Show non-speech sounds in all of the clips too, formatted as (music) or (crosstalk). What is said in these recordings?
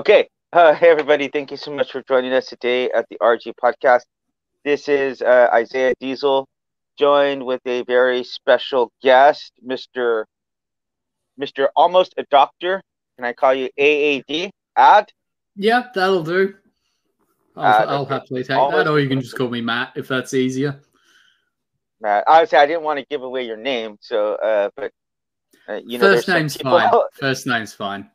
Okay. Uh, hey, everybody. Thank you so much for joining us today at the RG podcast. This is uh, Isaiah Diesel, joined with a very special guest, Mr. Mr. Almost a Doctor. Can I call you AAD? Ad? Yep, that'll do. I'll, I'll happily take that, or you can just call me Matt if that's easier. Matt. Obviously, I didn't want to give away your name, so uh, but uh, you know, first name's fine. First name's fine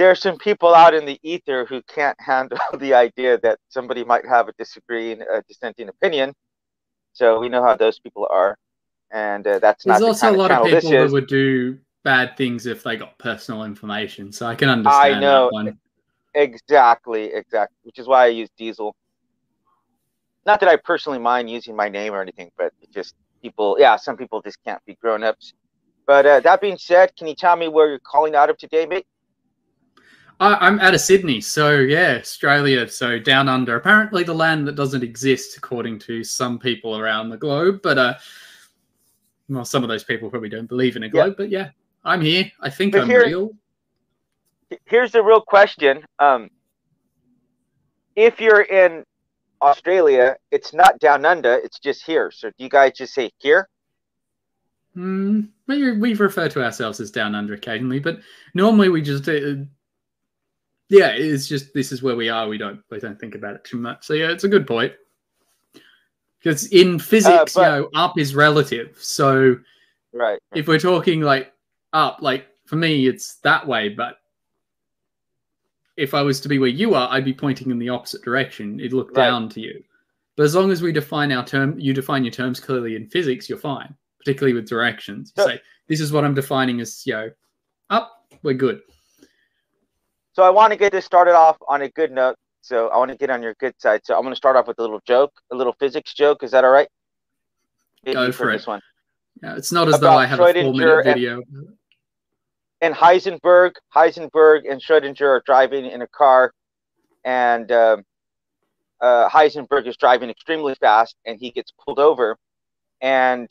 there are some people out in the ether who can't handle (laughs) the idea that somebody might have a disagreeing, a dissenting opinion. So we know how those people are, and uh, that's There's not. Also a lot of people that would do bad things if they got personal information. So I can understand. I know. Exactly, exactly. Which is why I use Diesel. Not that I personally mind using my name or anything, but just people. Yeah, some people just can't be grown ups. But uh, that being said, can you tell me where you're calling out of today, mate? I'm out of Sydney, so yeah, Australia, so down under. Apparently, the land that doesn't exist, according to some people around the globe. But uh, well, some of those people probably don't believe in a globe. Yeah. But yeah, I'm here. I think but I'm here, real. Here's the real question: um, If you're in Australia, it's not down under; it's just here. So, do you guys just say here? Hmm. we, we refer to ourselves as down under occasionally, but normally we just. Uh, yeah, it's just this is where we are. We don't we don't think about it too much. So yeah, it's a good point. Because in physics, uh, but, you know, up is relative. So right. If we're talking like up, like for me, it's that way. But if I was to be where you are, I'd be pointing in the opposite direction. It'd look right. down to you. But as long as we define our term, you define your terms clearly in physics, you're fine. Particularly with directions. You so, say this is what I'm defining as you know up. We're good. So I want to get this started off on a good note. So I want to get on your good side. So I'm going to start off with a little joke, a little physics joke. Is that all right? Go for, this one. Yeah, it's not as About though I have Schrodinger a full minute video. And, and Heisenberg, Heisenberg and Schrodinger are driving in a car, and um, uh, Heisenberg is driving extremely fast, and he gets pulled over. And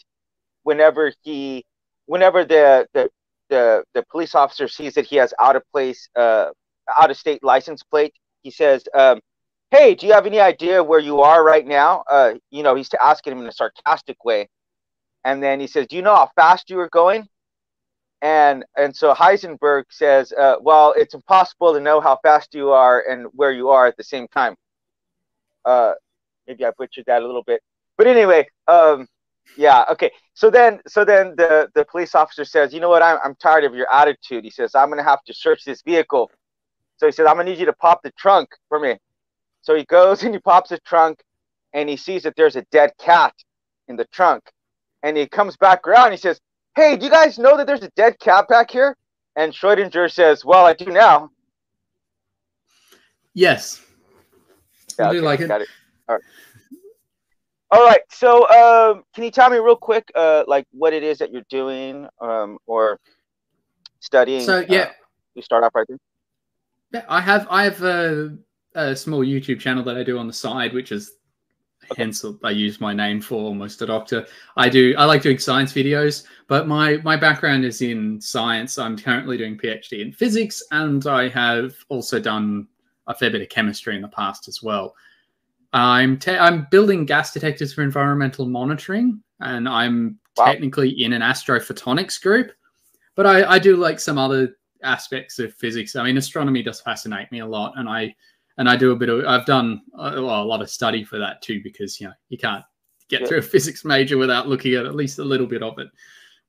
whenever he, whenever the the the, the police officer sees that he has out of place uh, out of state license plate. He says, um, "Hey, do you have any idea where you are right now?" Uh, you know, he's asking him in a sarcastic way, and then he says, "Do you know how fast you were going?" And and so Heisenberg says, uh, "Well, it's impossible to know how fast you are and where you are at the same time." Uh, maybe I butchered that a little bit, but anyway, um, yeah, okay. So then, so then the the police officer says, "You know what? I'm I'm tired of your attitude." He says, "I'm gonna have to search this vehicle." So he says, I'm gonna need you to pop the trunk for me. So he goes (laughs) and he pops the trunk and he sees that there's a dead cat in the trunk. And he comes back around and he says, Hey, do you guys know that there's a dead cat back here? And Schrodinger says, Well, I do now. Yes. Yeah, I do like it. it. All right. All right. So, um, can you tell me real quick, uh, like what it is that you're doing, um, or studying? So, yeah, uh, you start off right there. Yeah, I have I have a, a small YouTube channel that I do on the side, which is okay. hence I use my name for almost a doctor. I do I like doing science videos, but my my background is in science. I'm currently doing PhD in physics, and I have also done a fair bit of chemistry in the past as well. I'm te- I'm building gas detectors for environmental monitoring, and I'm wow. technically in an astrophotonics group. But I, I do like some other aspects of physics. I mean, astronomy does fascinate me a lot, and I and I do a bit of I've done uh, well, a lot of study for that too because you know you can't get yeah. through a physics major without looking at at least a little bit of it.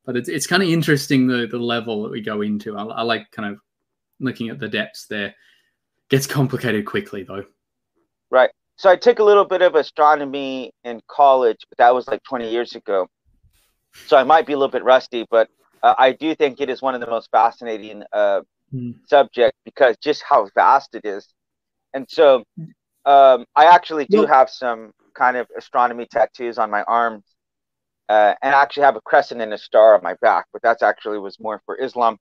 But it's it's kind of interesting the the level that we go into. I, I like kind of looking at the depths there. Gets complicated quickly though. Right. So I took a little bit of astronomy in college, but that was like 20 years ago. So I might be a little bit rusty, but uh, I do think it is one of the most fascinating uh, mm. subject because just how vast it is. And so um, I actually do have some kind of astronomy tattoos on my arms, uh, and I actually have a crescent and a star on my back, but that's actually was more for Islam.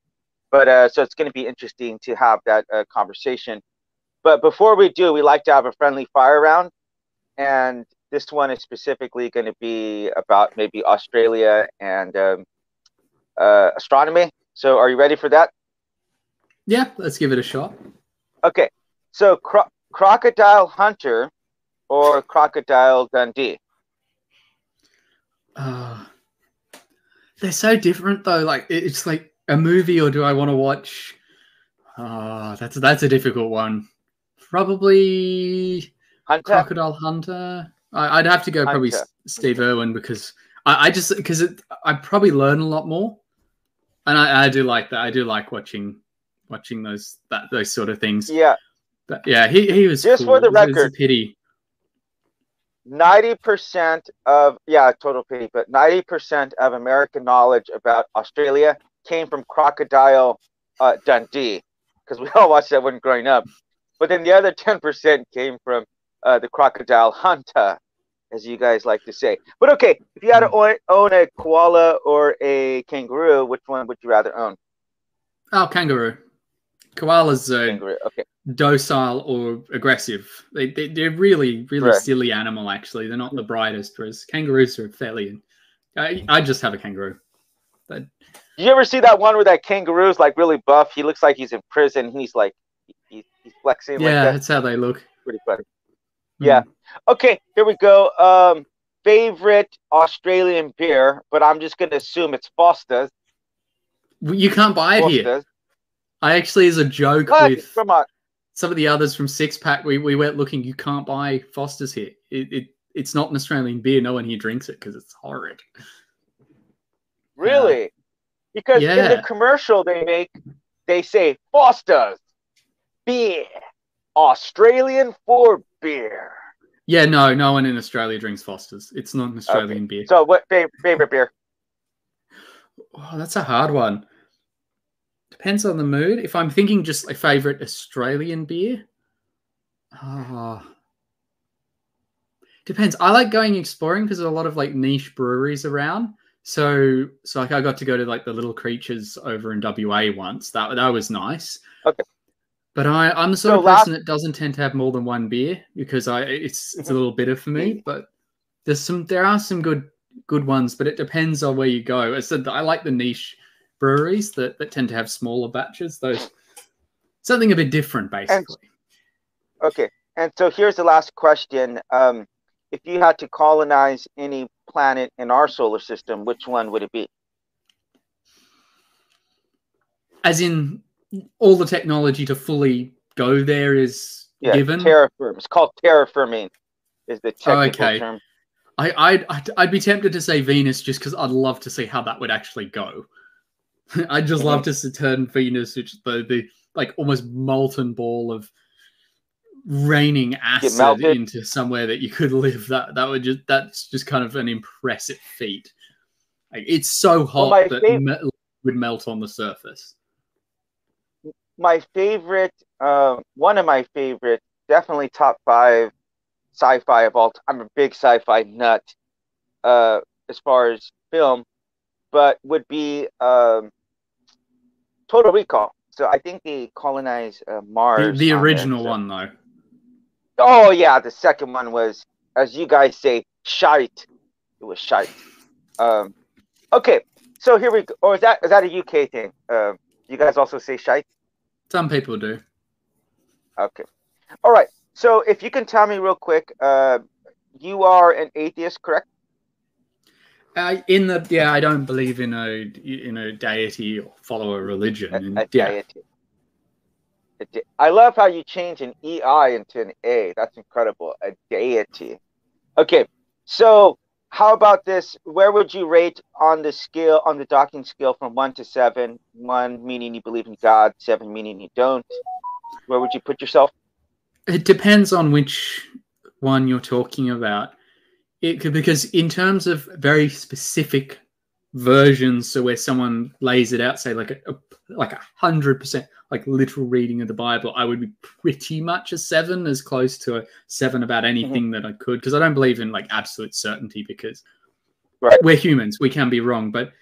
But uh, so it's going to be interesting to have that uh, conversation. But before we do, we like to have a friendly fire round, and this one is specifically going to be about maybe Australia and um, uh, astronomy. So, are you ready for that? Yeah, let's give it a shot. Okay, so cro- Crocodile Hunter or Crocodile Dundee? Uh, they're so different though. Like it's like a movie, or do I want to watch? Ah, that's that's a difficult one. Probably Hunter. Crocodile Hunter. I, would have to go probably Hunter. Steve Irwin because I, I just because I probably learn a lot more, and I, I do like that. I do like watching watching those that those sort of things. Yeah, But yeah, he he was Just cool. for the It it was a record- pity. ninety percent of yeah, total pity, but ninety percent of American knowledge about Australia came from Crocodile uh, Dundee because we all watched that one growing up. But then the other ten percent came from uh, the Crocodile Hunter, as you guys like to say. But okay, if you had to mm. own, own a koala or a kangaroo, which one would you rather own? Oh, kangaroo. Koalas are Kangaroo. Okay. docile or aggressive. They, they they're really really Right. silly animal. Actually, they're not the brightest. Whereas kangaroos are fairly. I I just have a kangaroo. But Did you ever see that one where that kangaroo's like really buff? He looks like he's in prison. He's like, he, he's flexing like yeah, that. that's how they look. Pretty funny. Yeah. Okay, here we go. Um, favorite Australian beer, but I'm just gonna assume it's Foster's. You can't buy it here. I actually, as a joke with some of the others from Six Pack, we, we went looking. You can't buy Foster's here. It, it it's not an Australian beer. No one here drinks it because it's horrid. Really? Because in the commercial they make, they say Foster's beer, Australian for beer. Yeah, no, no one in Australia drinks Foster's. It's not an Australian beer. So, what fa- favorite beer? Oh, that's a hard one. Depends on the mood. If I'm thinking just a favorite Australian beer, ah, depends. I like going exploring because there's a lot of like niche breweries around. So, so like I got to go to like the Little Creatures over in WA once. That that was nice. Okay. But I, I'm the sort So of last- person that doesn't tend to have more than one beer because I it's it's a little bitter for me. But there's some there are some good good ones, but it depends on where you go. I said I like the niche breweries that, that tend to have smaller batches. Those something a bit different, basically. Okay, and so here's the last question. Um, if you had to colonize any planet in our solar system, which one would it be? As in, all the technology to fully go there is Yeah, given. terraform. It's called terraforming. Is the technical okay. term? I, I'd, I'd I'd be tempted to say Venus just because I'd love to see how that would actually go. (laughs) I'd just love mm-hmm. to see turn Venus, which is the the like almost molten ball of raining acid into somewhere that you could live. That that would just that's just kind of an impressive feat. Like, it's so hot my that fav- me- would melt on the surface. My favorite, um, one of my favorite, definitely top five sci-fi of all. time. I'm a big sci-fi nut, uh, as far as film, but would be um, Total Recall. So I think they colonize uh, Mars. the on original one though. Oh yeah, the second one was, as you guys say, shite. It was shite. Um, okay, so here we go. Or is that is that a UK thing? Um, you guys also say shite? Some people do. Okay. All right. So if you can tell me real quick, uh, you are an atheist, correct? Uh, in the yeah, I don't believe in a in a deity or follow a religion. A, a yeah, deity. A de- I love how you change an EI into an A. That's incredible. A deity. Okay. So how about this? Where would you rate on the scale on the Dawkins scale from one to seven? One meaning you believe in God, seven meaning you don't. Where would you put yourself? It depends on which one you're talking about. It could because in terms of very specific versions, so where someone lays it out, say like a, a like a hundred percent like literal reading of the Bible, I would be pretty much a seven, as close to a seven about mm-hmm. anything that I could, because I don't believe in like absolute certainty because Right. we're humans, we can be wrong. But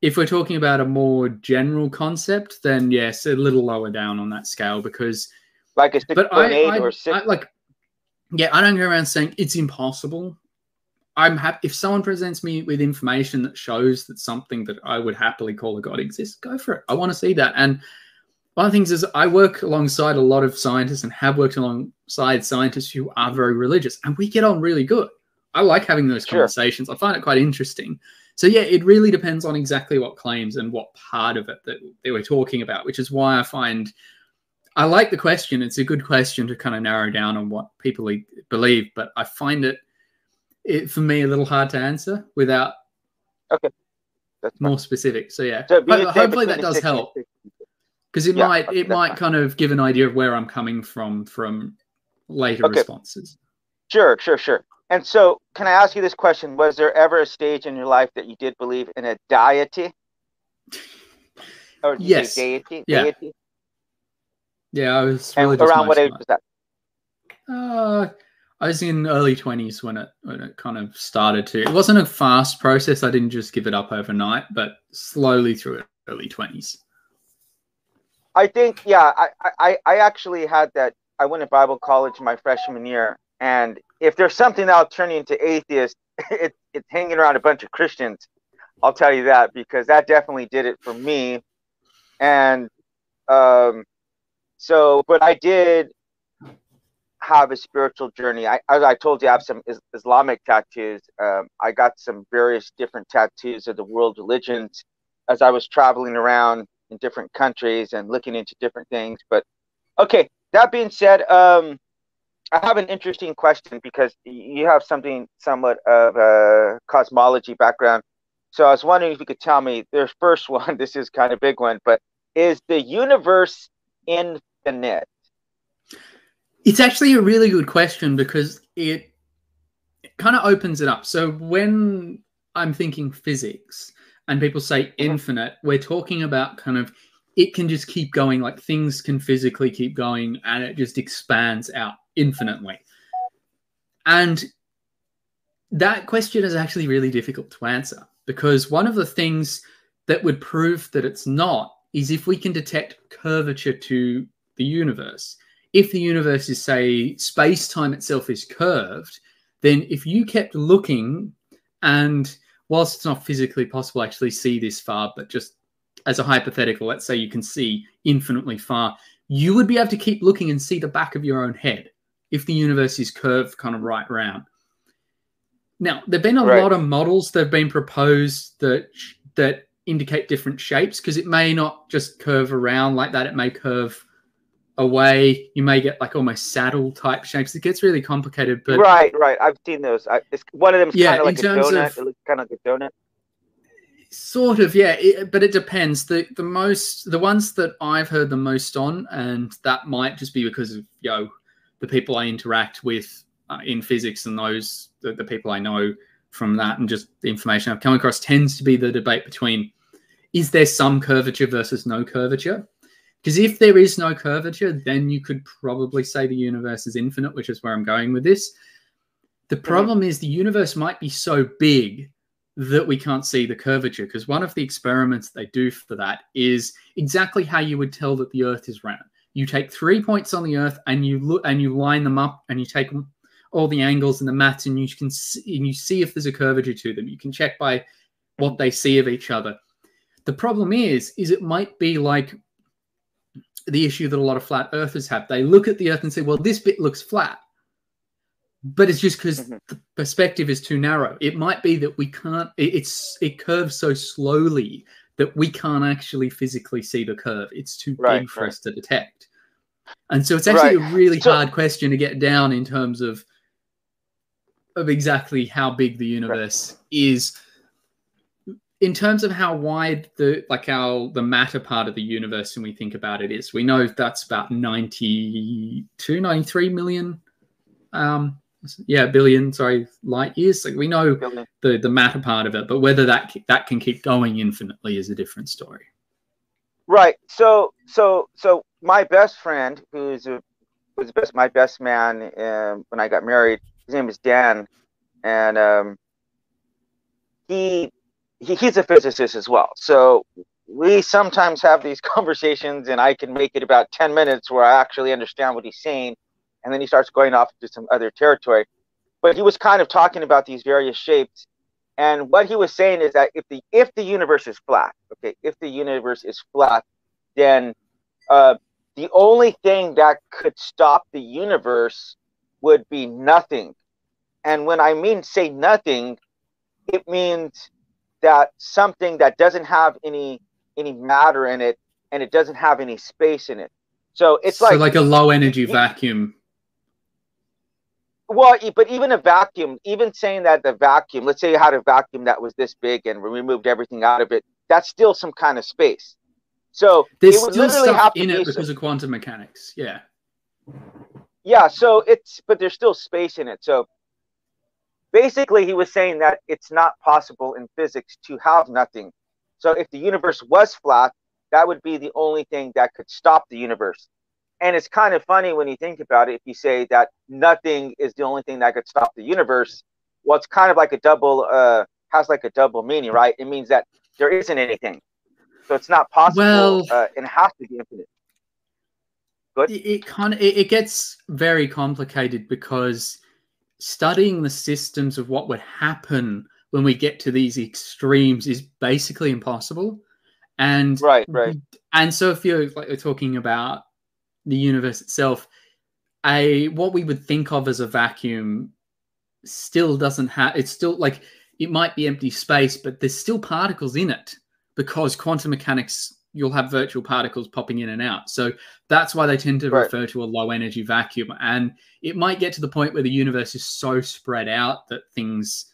if we're talking about a more general concept, then yes, a little lower down on that scale because Like a six but I, I, or six? I like yeah i don't go around saying it's impossible i'm happy if someone presents me with information that shows that something that i would happily call a god exists go for it i want to see that and one of the things is I work alongside a lot of scientists and have worked alongside scientists who are very religious, and we get on really good. I like having those Sure. conversations. I find it quite interesting. So yeah, it really depends on exactly what claims and what part of it that they were talking about, which is why I find I like the question. It's a good question to kind of narrow down on what people believe, but I find it, it for me a little hard to answer without okay That's fine. more specific. So yeah, So hopefully that does help because it Yeah, might it might fine. kind of give an idea of where I'm coming from from later Okay. responses. Sure, sure, sure. And so, can I ask you this question? Was there ever a stage in your life that you did believe in a deity? Or Yes. say deity? Yeah. Deity? Yeah, I was around what age was that? Uh, I was in early twenties when it when it kind of started to. It wasn't a fast process. I didn't just give it up overnight, but slowly through early twenties. I think, yeah, I, I, I actually had that. I went to Bible college my freshman year, and if there's something that'll turn you into atheist, (laughs) it, it's hanging around a bunch of Christians. I'll tell you that because that definitely did it for me. And um, so, but I did have a spiritual journey. I, as I told you, I have some is- Islamic tattoos. Um, I got some various different tattoos of the world religions as I was traveling around in different countries and looking into different things. But okay, that being said, um, I have an interesting question because you have something somewhat of a cosmology background. So I was wondering if you could tell me. There's first (laughs) one. This is kind of big one, but is the universe infinite? It's actually a really good question because it, it kind of opens it up. So when I'm thinking physics and people say uh-huh. infinite, we're talking about kind of it can just keep going, like things can physically keep going and it just expands out infinitely. And that question is actually really difficult to answer because one of the things that would prove that it's not is if we can detect curvature to the universe if the universe is say space time itself is curved then if you kept looking and whilst it's not physically possible actually see this far but just as a hypothetical let's say you can see infinitely far you would be able to keep looking and see the back of your own head if the universe is curved kind of right round now there've been a Right. lot of models that have been proposed that that indicate different shapes because it may not just curve around like that it may curve away you may get like almost saddle type shapes it gets really complicated but right, right. I've seen those. I, it's, one of them is Yeah, kind of like a donut. of- It looks kind of like a donut. sort of yeah it, but it depends the the most the ones that i've heard the most on and that might just be because of you know the people i interact with uh, in physics and those the, the people i know from that and just the information i've come across tends to be the debate between is there some curvature versus no curvature because if there is no curvature then you could probably say the universe is infinite which is where i'm going with this. The mm-hmm. problem is the universe might be so big that we can't see the curvature because one of the experiments they do for that is exactly how you would tell that the earth is round. You take three points on the earth and you look and you line them up and you take all the angles and the maths and you can see, and you see if there's a curvature to them. You can check by what they see of each other. The problem is is it might be like the issue that a lot of flat earthers have they look at the earth and say well this bit looks flat but it's just because Mhm. the perspective is too narrow. It might be that we can't. It, it's it curves so slowly that we can't actually physically see the curve. It's too Right, big for right. us to detect. And so it's actually Right. a really So- hard question to get down in terms of of exactly how big the universe is. In terms of how wide the like how the matter part of the universe, when we think about it, is we know that's about 92, 93 million um yeah billion sorry light years like we know Building. the the matter part of it but whether that that can keep going infinitely is a different story Right. So so so my best friend, who's a, was best my best man um, when I got married, his name is Dan, and um, he, he he's a physicist as well. So we sometimes have these (laughs) conversations, and I can make it about ten minutes where I actually understand what he's saying, and then he starts going off into some other territory. But he was kind of talking about these various shapes, and what he was saying is that if the if the universe is flat, okay, if the universe is flat, then uh, the only thing that could stop the universe would be nothing. And when I mean say nothing, it means that something that doesn't have any any matter in it and it doesn't have any space in it. So it's so like like a low energy vacuum. Well, but even a vacuum, even saying that the vacuum, let's say you had a vacuum that was this big and we removed everything out of it, that's still some kind of space. So there's still stuff in it because of quantum mechanics. Yeah. Yeah. So it's, but there's still space in it. So basically, he was saying that it's not possible in physics to have nothing. So if the universe was flat, that would be the only thing that could stop the universe. And it's kind of funny when you think about it. If you say that nothing is the only thing that could stop the universe, well, it's kind of like a double, uh, has like a double meaning, right? It means that there isn't anything. So it's not possible well, uh, and it has to be infinite. Good. It, it kind of it, it gets very complicated because studying the systems of what would happen when we get to these extremes is basically impossible. And right, right. And so if you're like talking about the universe itself, a what we would think of as a vacuum still doesn't have it's still like it might be empty space, but there's still particles in it because quantum mechanics you'll have virtual particles popping in and out. So that's why they tend to right. refer to a low energy vacuum. And it might get to the point where the universe is so spread out that things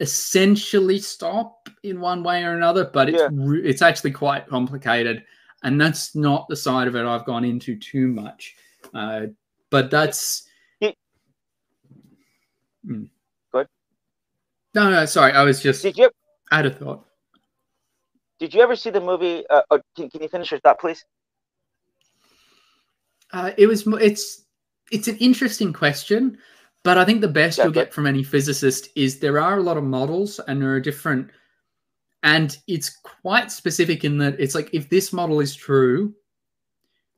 essentially stop in one way or another, but it's yeah. it's actually quite complicated and that's not the side of it I've gone into too much. Uh, but that's. Mm. Good. No, no, sorry. I was just. Did you? I had a thought. Did you ever see the movie? Uh, oh, can, can you finish your thought, please? Uh, it was. It's. It's an interesting question, but I think the best yeah, you'll get from any physicist is there are a lot of models and there are different and it's quite specific in that it's like if this model is true,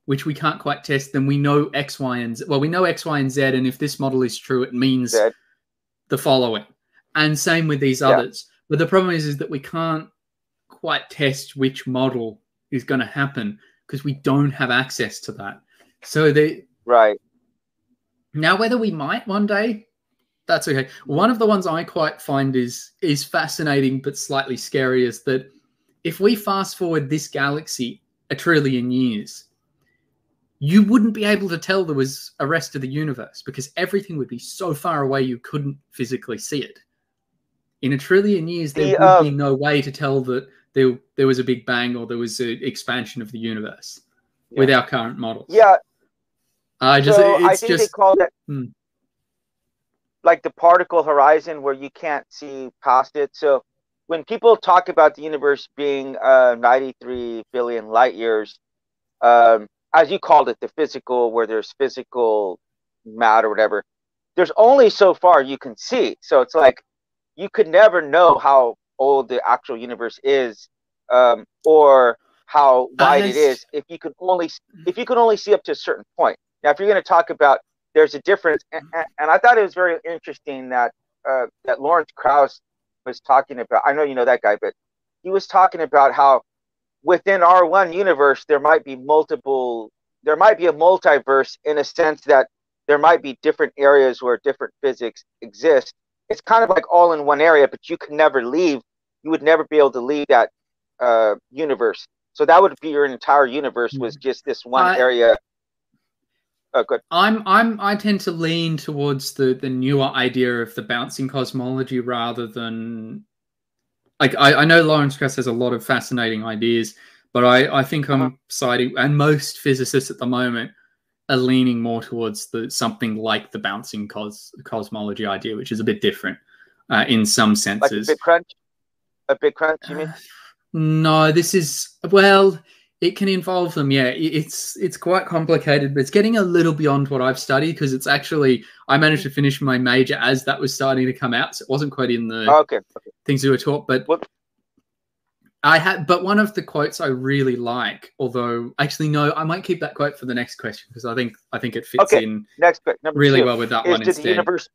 which we can't quite test, then we know X, Y, and Z. Well, we know X, Y, and Z, and if this model is true, it means Z. the following. And same with these yeah. others. But the problem is, is that we can't quite test which model is going to happen because we don't have access to that. So they right now whether we might one day that's okay. One of the ones I quite find is is fascinating but slightly scary is that if we fast forward this galaxy a trillion years, you wouldn't be able to tell there was a rest of the universe because everything would be so far away you couldn't physically see it. In a trillion years, there the, would um, be no way to tell that there there was a big bang or there was an expansion of the universe yeah. with our current models. Yeah. I just so I think just, they call that. Hmm like the particle horizon where you can't see past it. So when people talk about the universe being uh, 93 billion light years, um, as you called it, the physical, where there's physical matter, whatever, there's only so far you can see. So it's like you could never know how old the actual universe is, um, or how wide it is if you could only if you could only see up to a certain point. Now, if you're going to talk about there's a difference, and, and I thought it was very interesting that uh, that Lawrence Krauss was talking about. I know you know that guy, but he was talking about how within our one universe there might be multiple, there might be a multiverse in a sense that there might be different areas where different physics exist. It's kind of like all in one area, but you can never leave. You would never be able to leave that uh, universe. So that would be your entire universe was just this one area Oh, good. I'm I'm I tend to lean towards the the newer idea of the bouncing cosmology rather than like I, I know Lawrence Krauss has a lot of fascinating ideas, but I, I think I'm uh-huh. siding and most physicists at the moment are leaning more towards the something like the bouncing cos, cosmology idea, which is a bit different uh, in some senses. Like a bit crunch, a big crunch. You mean? Uh, no, this is well it can involve them yeah it's it's quite complicated but it's getting a little beyond what i've studied because it's actually i managed to finish my major as that was starting to come out so it wasn't quite in the oh, okay, okay. things we were taught but what? I had but one of the quotes i really like although actually no i might keep that quote for the next question because i think i think it fits okay. in next really well with that one did instead. the universe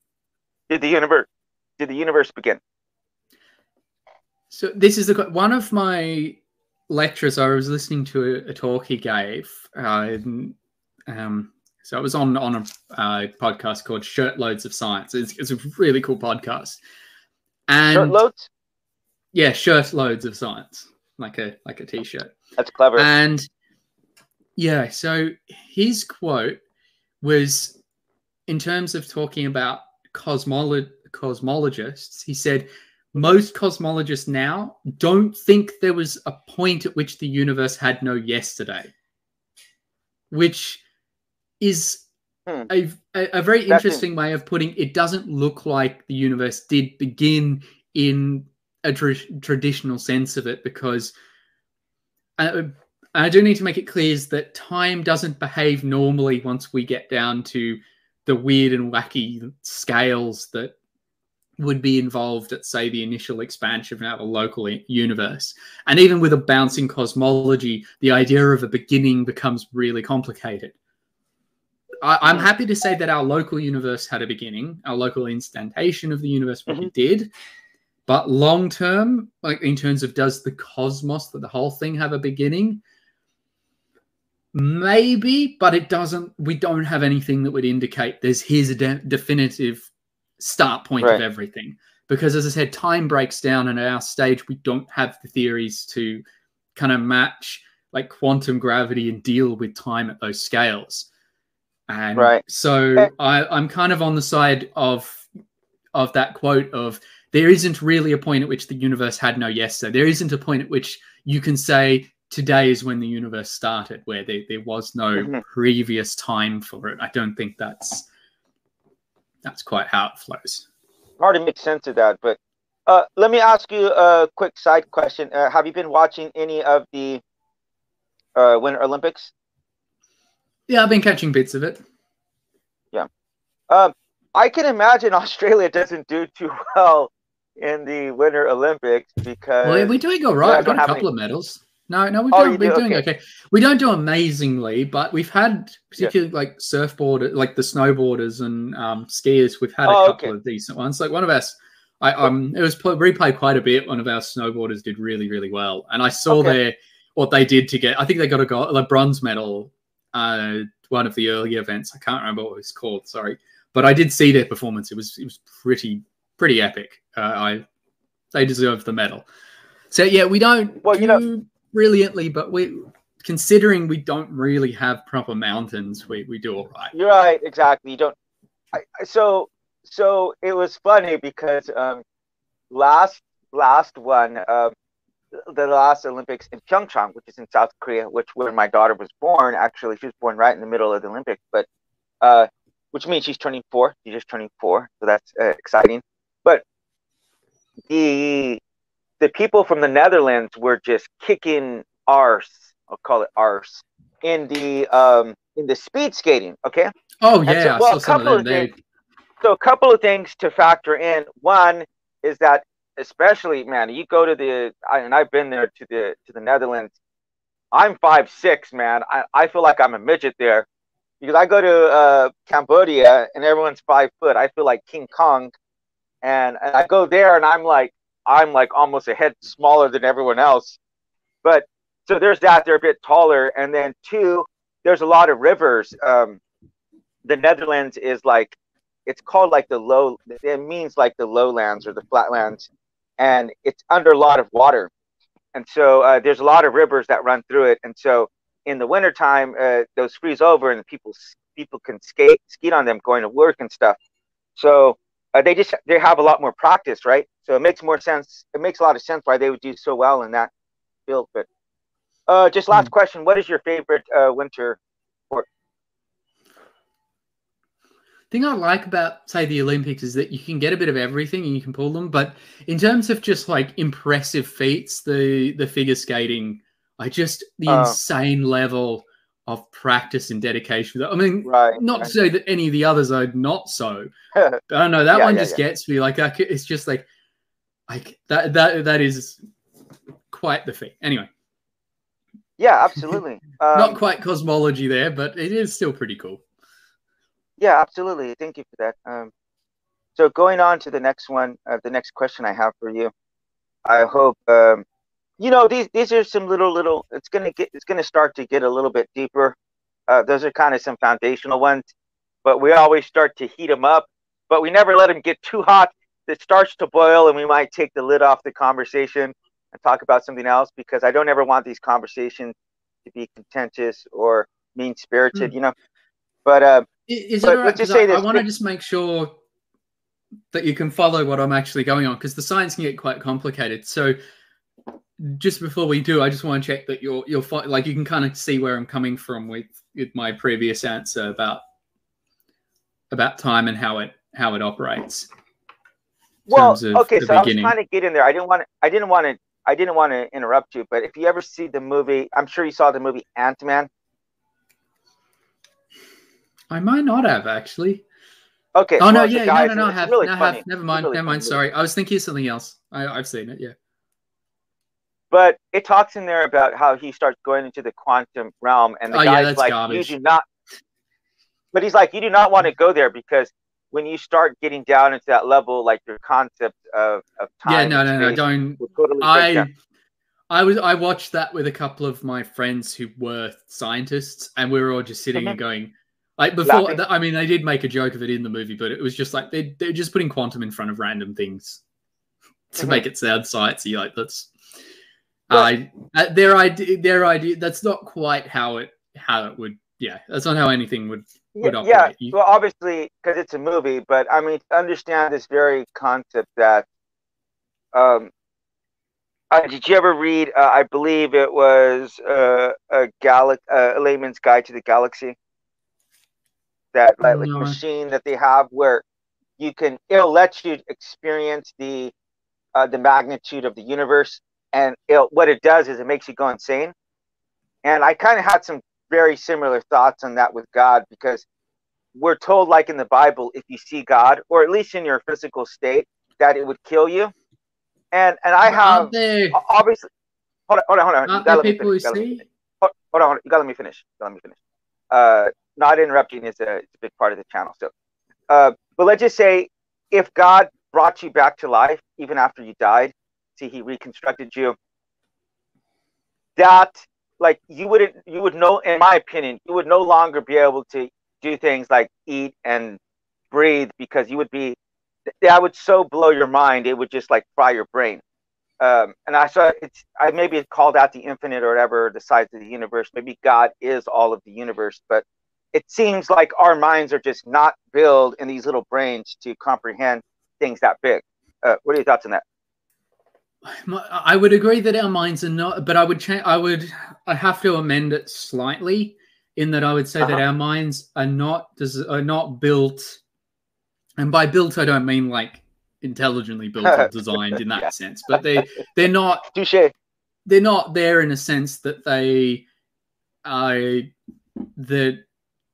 did the universe did the universe begin so this is the one of my lectures, I was listening to a, a talk he gave. Uh, um, so it was on on a uh, podcast called Shirtloads of Science. It's, it's, a really cool podcast. And Shirtloads. Yeah, shirt loads of science, like a like a t-shirt. That's clever. And yeah, so his quote was in terms of talking about cosmolo- cosmologists. He said most cosmologists now don't think there was a point at which the universe had no yesterday, which is hmm. a, a, a, very That's interesting way of putting it doesn't look like the universe did begin in a tra- traditional sense of it because uh, I do need to make it clear is that time doesn't behave normally once we get down to the weird and wacky scales that would be involved at, say, the initial expansion of a local universe. And even with a bouncing cosmology, the idea of a beginning becomes really complicated. I, am happy to say that our local universe had a beginning, our local instantation of the universe probably mm-hmm. did. But long term, like in terms of does the cosmos, that the whole thing have a beginning? Maybe, but it doesn't. We don't have anything that would indicate there's here's a de- definitive start point right. of everything. Because as I said, time breaks down, and at our stage, we don't have the theories to kind of match like quantum gravity and deal with time at those scales. And right. so eh. I, I'm kind of on the side of of that quote of there isn't really a point at which the universe had no yesterday. There isn't a point at which you can say today is when the universe started, where there, there was no mm-hmm. previous time for it. I don't think that's that's quite how it flows. Hard to make sense of that, but uh, let me ask you a quick side question. Uh, have you been watching any of the uh, Winter Olympics? Yeah, I've been catching bits of it. Yeah. Um, I can imagine (laughs) Australia doesn't do too well in the Winter Olympics because well, we're doing all right. We've got a couple any... of medals. No, no, we're, oh, doing, we're do? doing okay. okay. We don't do amazingly, but we've had particularly yeah. like surfboard, like the snowboarders and um, skiers. We've had a oh, couple okay. of decent ones. Like one of us, I um, it was replayed quite a bit. One of our snowboarders did really, really well, and I saw okay. their what they did to get. I think they got a gold, a bronze medal. Uh, one of the early events. I can't remember what it was called. Sorry, but I did see their performance. It was it was pretty pretty epic. Uh, I they deserve the medal. So yeah, we don't well, you know brilliantly, but we considering we don't really have proper mountains, we, we do all right. You're right, exactly. You don't. I, so so it was funny because um, last last one, uh, the last Olympics in Pyeongchang, which is in South Korea, which where my daughter was born. Actually, she was born right in the middle of the Olympics, but uh, which means she's turning four. She's just turning four, so that's uh, exciting. The the people from the Netherlands were just kicking arse. I'll call it arse in the um in the speed skating. Okay. Oh yeah. So, well, a couple of, things. So a couple of things to factor in. One is that especially man, you go to the and I've been there to the to the Netherlands. I'm five six, man. I, I feel like I'm a midget there because I go to uh, Cambodia and everyone's five foot. I feel like King Kong, and, and I go there and I'm like I'm like almost a head smaller than everyone else. But so there's that. They're a bit taller, and then two, there's a lot of rivers. Um, the Netherlands is like it's called like the low. It means like the lowlands or the flatlands, and it's under a lot of water. And so uh, there's a lot of rivers that run through it. And so in the wintertime, uh, those freeze over and people people can skate skate on them going to work and stuff. So uh, they just they have a lot more practice, right? So it makes more sense. It makes a lot of sense why they would do so well in that field. But uh, just last mm. question: What is your favorite uh, winter sport? thing I like about, say, the Olympics is that you can get a bit of everything and you can pull them. But in terms of just like impressive feats, the the figure skating I just the uh, insane level of practice and dedication. I mean, right, not right. to say that any of the others are not so. (laughs) I don't know. That yeah, one yeah, just yeah. gets me. Like, it's just like, like that. That that is quite the feat. Anyway. Yeah, (laughs) absolutely. Um, not quite cosmology there, but it is still pretty cool. Yeah, absolutely. Thank you for that. Um, so going on to the next one, uh, the next question I have for you. I hope um, you know these these are some little little. It's gonna get it's gonna start to get a little bit deeper. Uh, those are kind of some foundational ones, but we always start to heat them up, but we never let them get too hot. It starts to boil, and we might take the lid off the conversation and talk about something else because I don't ever want these conversations to be contentious or mean spirited, mm. you know. But uh, is but it right? Just say I, this. I want to just make sure that you can follow what I'm actually going on because the science can get quite complicated. So just before we do, I just want to check that you're you're like you can kind of see where I'm coming from with with my previous answer about about time and how it how it operates. Well, okay, so beginning. I was trying to get in there. I didn't want to. I didn't want to. I didn't want to interrupt you, but if you ever see the movie, I'm sure you saw the movie Ant Man. I might not have actually. Okay. Oh well, no, yeah, no, no, no, I have, really no, have. Never mind, really never mind. Sorry, I was thinking of something else. I, I've seen it. Yeah. But it talks in there about how he starts going into the quantum realm, and the oh, guy's yeah, like, garbage. "You do not." But he's like, "You do not want to go there because when you start getting down into that level, like your concept of, of time. Yeah, no, no, no, don't. Totally I, I was I watched that with a couple of my friends who were scientists, and we were all just sitting mm-hmm. and going, like before. I mean, they did make a joke of it in the movie, but it was just like they they're just putting quantum in front of random things (laughs) to mm-hmm. make it sound sciencey. Like that's uh, their idea, their idea. That's not quite how it how it would. Yeah, that's not how anything would would yeah, operate. Yeah, well, obviously, because it's a movie, but I mean, understand this very concept that. Um, uh, did you ever read? Uh, I believe it was uh, a galaxy, uh, a layman's guide to the galaxy. That like, like machine that they have where you can it'll let you experience the uh, the magnitude of the universe and it, what it does is it makes you go insane. And I kind of had some very similar thoughts on that with God because we're told, like in the Bible, if you see God, or at least in your physical state, that it would kill you. And and I have obviously. Hold on, hold on, hold on. You gotta let me finish. Hold, hold, on, hold on. You gotta let me finish. You gotta let me finish. Uh, not interrupting is a, a big part of the channel. So, uh, but let's just say if God brought you back to life even after you died, see he reconstructed you. That like you wouldn't you would know in my opinion you would no longer be able to do things like eat and breathe because you would be that would so blow your mind it would just like fry your brain. Um, and i saw it's i maybe called out the infinite or whatever the size of the universe maybe god is all of the universe but it seems like our minds are just not built in these little brains to comprehend things that big. Uh, what are your thoughts on that I would agree that our minds are not, but I would change. I would. I have to amend it slightly in that I would say uh-huh. that our minds are not are not built, and by built I don't mean like intelligently built or (laughs) designed in that yeah. sense, but they they're not. (laughs) Touche. They're not there in a sense that they are that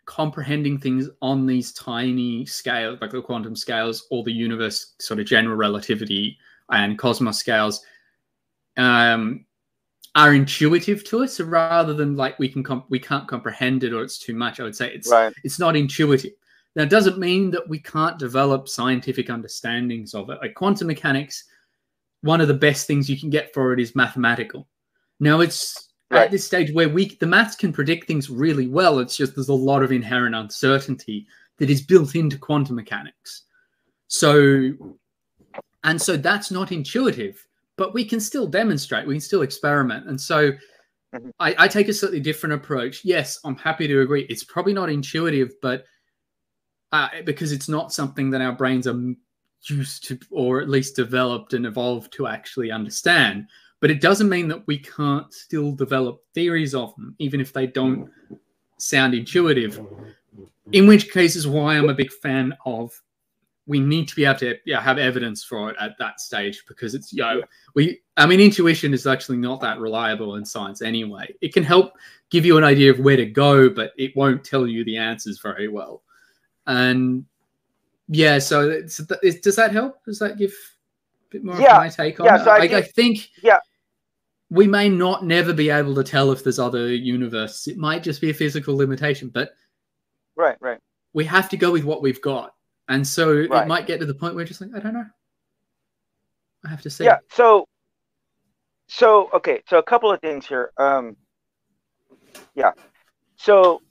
comprehending things on these tiny scales, like the quantum scales or the universe sort of general relativity and cosmos scales um, are intuitive to us so rather than like we can comp- we can't comprehend it or it's too much. I would say it's right. it's not intuitive. Now it doesn't mean that we can't develop scientific understandings of it. Like quantum mechanics one of the best things you can get for it is mathematical. Now it's right. at this stage where we the maths can predict things really well. It's just there's a lot of inherent uncertainty that is built into quantum mechanics. So and so that's not intuitive, but we can still demonstrate, we can still experiment. And so mm-hmm. I, I, take a slightly different approach. Yes, I'm happy to agree. It's probably not intuitive, but uh, because it's not something that our brains are used to, or at least developed and evolved to actually understand. But it doesn't mean that we can't still develop theories of them, even if they don't sound intuitive. In which case is why I'm a big fan of we need to be able to yeah, have evidence for it at that stage because it's you know we I mean intuition is actually not that reliable in science anyway. It can help give you an idea of where to go, but it won't tell you the answers very well. And yeah, so does that help? Does that give a bit more yeah, of my take on yeah, it? So I, I, I think yeah we may not never be able to tell if there's other universes. It might just be a physical limitation, but right, right. We have to go with what we've got and so right. it might get to the point where just like, I don't know. I have to say. Yeah. So so okay, so a couple of things here. Um, yeah, so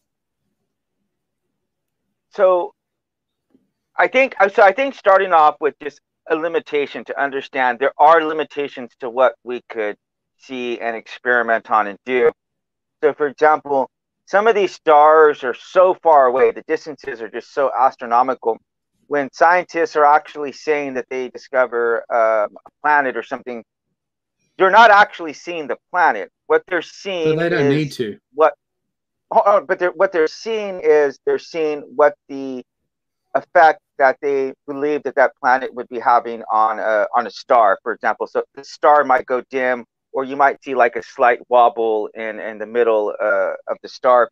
so I think I so. I think starting off with just a limitation to understand there are limitations to what we could see and experiment on and do. So, for example, some of these stars are so far away, the distances are just so astronomical. When scientists are actually saying that they discover uh, a planet or something, they're not actually seeing the planet. What they're seeing, but they don't need to. What, oh, but they're, what they're seeing is they're seeing what the effect that they believe that that planet would be having on a on a star, for example. So the star might go dim, or you might see like a slight wobble in in the middle uh, of the star.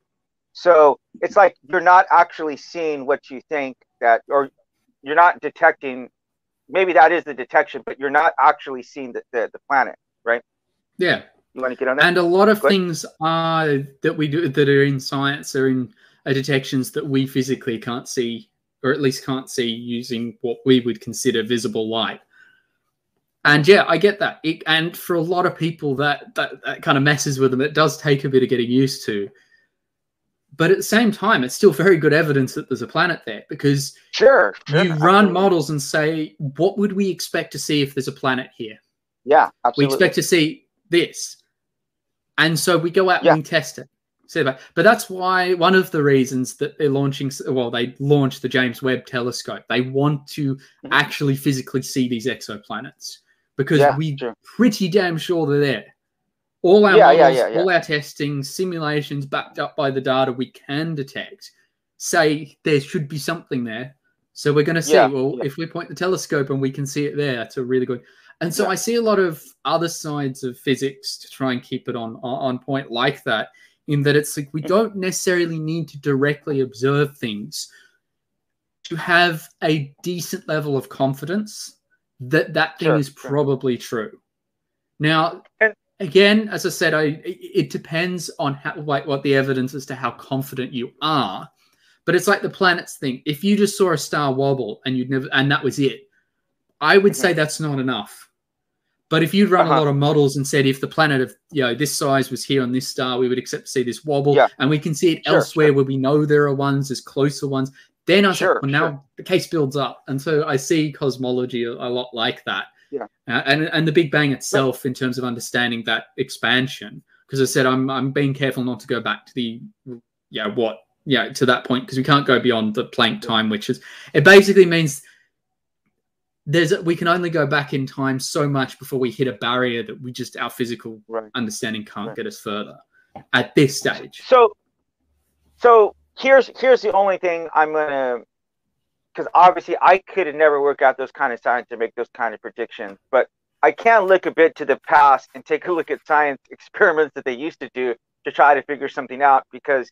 So it's like you're not actually seeing what you think that, or you're not detecting. Maybe that is the detection, but you're not actually seeing the, the, the planet, right? Yeah. You want to get on that? And a lot of things are that we do that are in science are in detections that we physically can't see or at least can't see using what we would consider visible light. And yeah, I get that. It, and for a lot of people, that, that that kind of messes with them. It does take a bit of getting used to. But at the same time, it's still very good evidence that there's a planet there because sure, sure you run models and say, what would we expect to see if there's a planet here? Yeah, absolutely. We expect to see this. And so we go out yeah. and we test it say. But that's why one of the reasons that they're launching, well, they launched the James Webb Telescope. They want to mm-hmm. actually physically see these exoplanets because yeah, we're true. pretty damn sure they're there. All our yeah, models, yeah, all our testing, simulations backed up by the data we can detect say there should be something there. So we're going to see, well, if we point the telescope and we can see it there, that's a really good. And so I see a lot of other sides of physics to try and keep it on on point like that in that it's like we mm. don't necessarily need to directly observe things to have a decent level of confidence that that thing sure, is probably sure. true. Now, and, again, as I said, I it depends on how like what the evidence as to how confident you are. But it's like the planets thing. If you just saw a star wobble and you'd never and that was it, I would mm-hmm. say that's not enough. But if you'd run uh-huh. a lot of models and said if the planet of you know this size was here on this star, we would accept to see this wobble, yeah. and we can see it sure, elsewhere sure. where we know there are ones, there's closer ones. Then I sure, well, now the case builds up, and so I see cosmology a, a lot like that. Yeah, uh, and and the Big Bang itself, in terms of understanding that expansion, because I said I'm I'm being careful not to go back to the yeah what yeah to that point because we can't go beyond the Planck time, which is it basically means there's we can only go back in time so much before we hit a barrier that we just our physical right. understanding can't right. get us further at this stage. So, so here's here's the only thing I'm gonna because obviously I could have never worked out those kind of science to make those kind of predictions, but I can look a bit to the past and take a look at science experiments that they used to do to try to figure something out. Because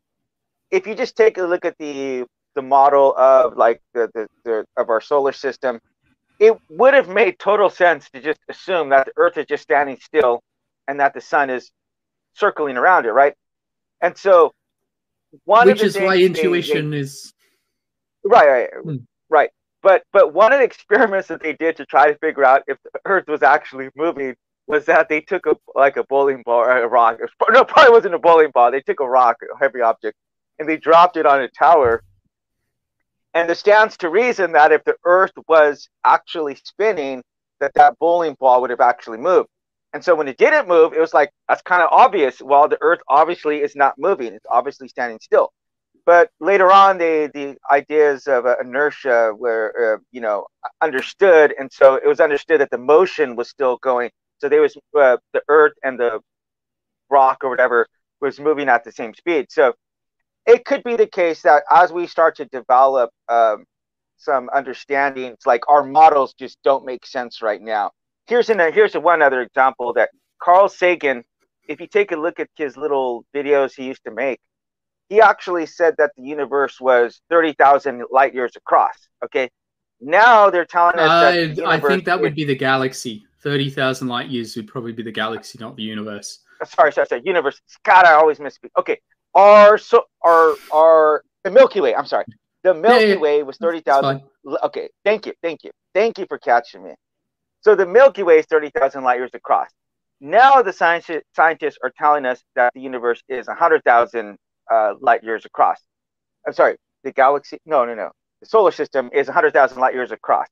if you just take a look at the the model of like the, the, the of our solar system it would have made total sense to just assume that the Earth is just standing still and that the sun is circling around it, right? And so, one which is why intuition they, they, is right, right, hmm. Right. But but one of the experiments that they did to try to figure out if the Earth was actually moving was that they took a like a bowling ball or a rock. (laughs) No, probably wasn't a bowling ball. They took a rock, a heavy object, and they dropped it on a tower and it stands to reason that if the Earth was actually spinning, that that bowling ball would have actually moved. And so when it didn't move, it was like that's kind of obvious. Well, the Earth obviously is not moving; it's obviously standing still. But later on, the the ideas of uh, inertia were uh, you know understood, and so it was understood that the motion was still going. So there was uh, the Earth and the rock or whatever was moving at the same speed. So it could be the case that as we start to develop um, some understandings, like our models just don't make sense right now. Here's an, here's a one other example that Carl Sagan, if you take a look at his little videos he used to make, he actually said that the universe was 30,000 light years across. Okay. Now they're telling us uh, I think that would be the galaxy. 30,000 light years would probably be the galaxy, not the universe. Sorry, sorry, sorry. Universe. God, I always misspeak. Okay our so our our the Milky Way. I'm sorry, the Milky yeah, yeah. Way was thirty thousand. Okay, thank you, thank you, thank you for catching me. So the Milky Way is thirty thousand light years across. now the science, scientists are telling us that the universe is 100,000 uh, light years across. I'm sorry, the galaxy, no, no, no. The solar system is 100,000 light years across.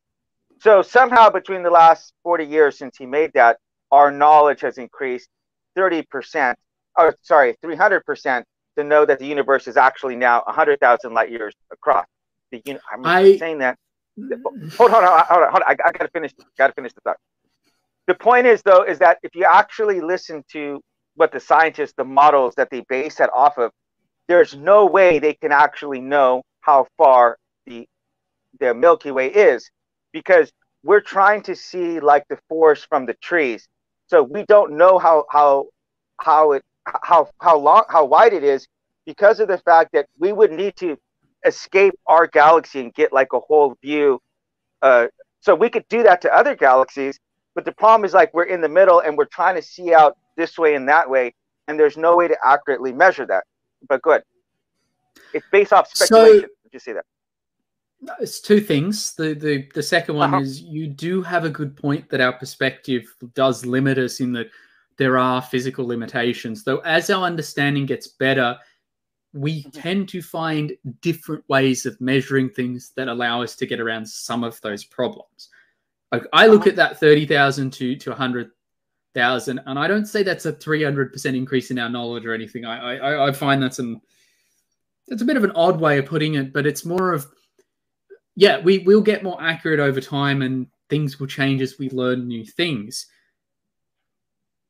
So somehow between the last 40 years since he made that, our knowledge has increased 30%, or sorry, 300% to know that the universe is actually now 100,000 light years across. The, I'm I, saying that. Hold on, hold on, hold on. Hold on. I, I gotta finish. Gotta finish the thought. The point is, though, is that if you actually listen to what the scientists, the models that they base that off of, there's no way they can actually know how far the the Milky Way is, because we're trying to see like the forest from the trees. So we don't know how how how it how how long how wide it is because of the fact that we would need to escape our galaxy and get like a whole view. Uh, so we could do that to other galaxies, but the problem is like we're in the middle and we're trying to see out this way and that way, and there's no way to accurately measure that. But good, it's based off speculation. So, Did you see that? It's two things. The the the second one uh-huh. is you do have a good point that our perspective does limit us in that there are physical limitations. Though as our understanding gets better, we mm-hmm. tend to find different ways of measuring things that allow us to get around some of those problems. Like I look uh-huh. at that 30,000 to, to 100,000 and I don't say that's a 300% increase in our knowledge or anything. I, I, I find that's an, it's a bit of an odd way of putting it, but it's more of, yeah, we will get more accurate over time and things will change as we learn new things.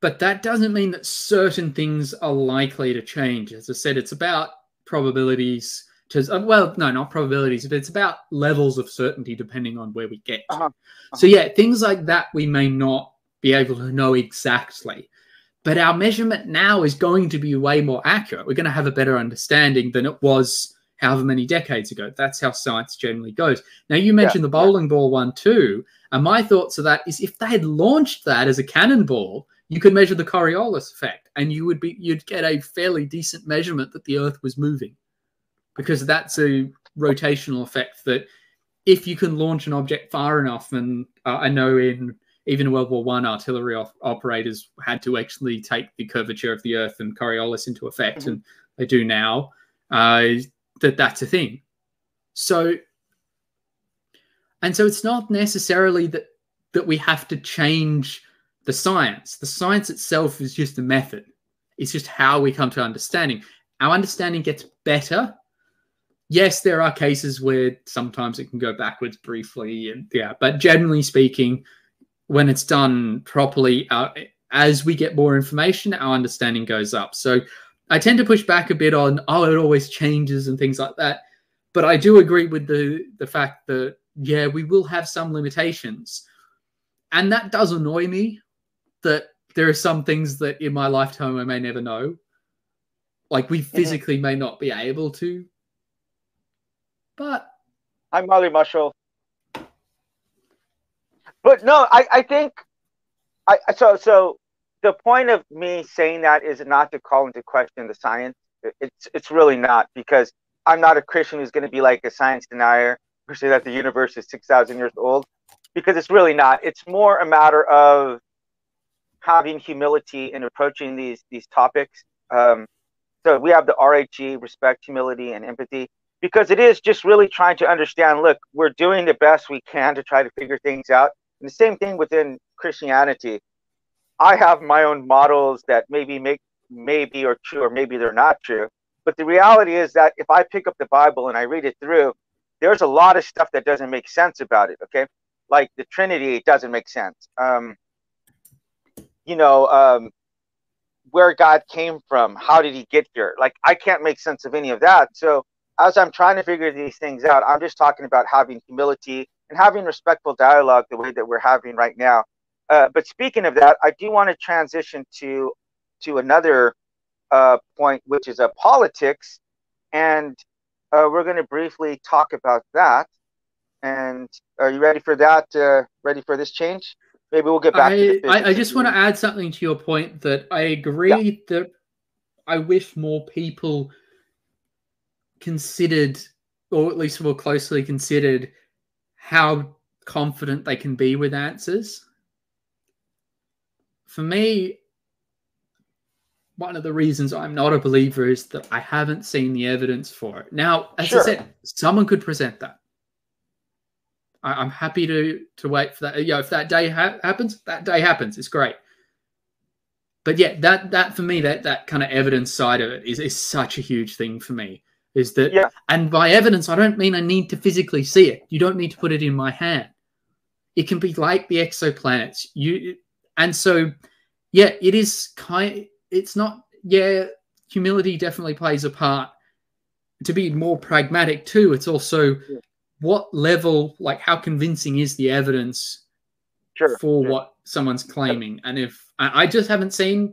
But that doesn't mean that certain things are likely to change. As I said, it's about probabilities to uh, well no not probabilities but it's about levels of certainty depending on where we get uh-huh. Uh-huh. so yeah things like that we may not be able to know exactly. But our measurement now is going to be way more accurate. We're going to have a better understanding than it was however many decades ago. That's how science generally goes. Now you mentioned yeah, the bowling yeah. ball one too and my thoughts of that is if they had launched that as a cannonball you could measure the coriolis effect and you would be you'd get a fairly decent measurement that the earth was moving because that's a rotational effect that if you can launch an object far enough, and uh, I know in even World War One, artillery op- operators had to actually take the curvature of the Earth and Coriolis into effect, mm-hmm. and they do now. Uh, that that's a thing. So, and so it's not necessarily that that we have to change the science. The science itself is just a method. It's just how we come to understanding. Our understanding gets better yes, there are cases where sometimes it can go backwards briefly, and yeah, but generally speaking, when it's done properly, uh, as we get more information, our understanding goes up. So I tend to push back a bit on, oh, it always changes and things like that. But I do agree with the the fact that yeah, we will have some limitations, and that does annoy me. That there are some things that in my lifetime I may never know. Like we mm-hmm. physically mm-hmm. may not be able to but I'm Molly Marshall. But no, I, I think I so so the point of me saying that is not to call into question the science. It's it's really not because I'm not a Christian who's going to be like a science denier or say that the universe is six thousand years old because it's really not. It's more a matter of having humility in approaching these these topics. Um, so we have the RHE, respect, humility, and empathy because it is just really trying to understand look we're doing the best we can to try to figure things out the same thing within christianity. I have my own models that maybe make maybe are true or maybe they're not true. But the reality is that if i pick up the bible and i read it through there's a lot of stuff that doesn't make sense about it okay? Like the trinity it doesn't make sense. Um you know um where god came from how did he get here? Like i can't make sense of any of that. So as I'm trying to figure these things out, I'm just talking about having humility and having respectful dialogue the way that we're having right now. Uh, but speaking of that, I do want to transition to to another uh, point, which is a uh, politics, and uh, we're going to briefly talk about that. And are you ready for that? Uh, ready for this change? Maybe we'll get back. I, I, I, just want to add something to your point that I agree yeah. that I wish more people considered, or at least more closely considered, how confident they can be with answers. For me, one of the reasons I'm not a believer is that I haven't seen the evidence for it. Now, as Sure. I said, someone could present that. I, I'm happy to to wait for that. You know, if that day ha- happens, that day happens. It's great. But yeah, that that for me, that that kind of evidence side of it is is such a huge thing for me. Is that Yeah. and by evidence, I don't mean I need to physically see it. You don't need to put it in my hand. It can be like the exoplanets. You and so yeah, it is kind it's not yeah, humility definitely plays a part. To be more pragmatic too, it's also Yeah. what level, like how convincing is the evidence Sure. for sure. what someone's claiming. And if I, I just haven't seen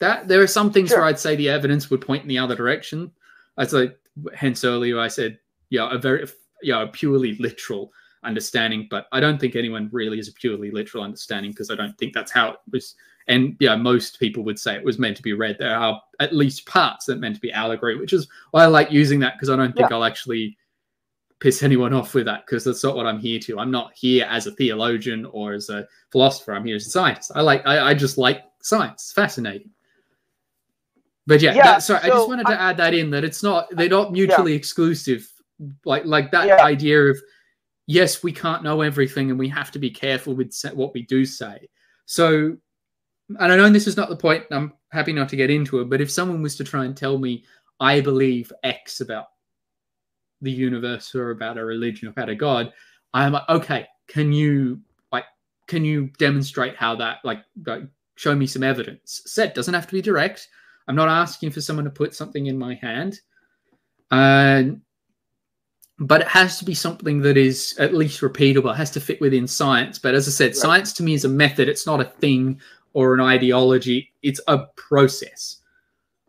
that, there are some things Sure. where I'd say the evidence would point in the other direction. I'd say, hence earlier I said, yeah, a very, yeah, a purely literal understanding, but I don't think anyone really is a purely literal understanding because I don't think that's how it was. And yeah, most people would say it was meant to be read. There are at least parts that meant to be allegory, which is why I like using that because I don't think I'll actually piss anyone off with that because that's not what I'm here to. I'm not here as a theologian or as a philosopher. I'm here as a scientist. I like I, I just like science. It's fascinating. But yeah, Yeah, that, sorry, I just wanted to add that in that it's not they're not mutually exclusive. Like like that Yeah. idea of yes, we can't know everything and we have to be careful with what we do say. So and I know this is not the point. I'm happy not to get into it, but if someone was to try and tell me I believe X about the universe or about a religion or about a god, I'm like, okay, can you like can you demonstrate how that like, like show me some evidence? Said doesn't have to be direct. I'm not asking for someone to put something in my hand. And but it has to be something that is at least repeatable. It has to fit within science. But as I said, Right. science to me is a method. It's not a thing or an ideology. It's a process.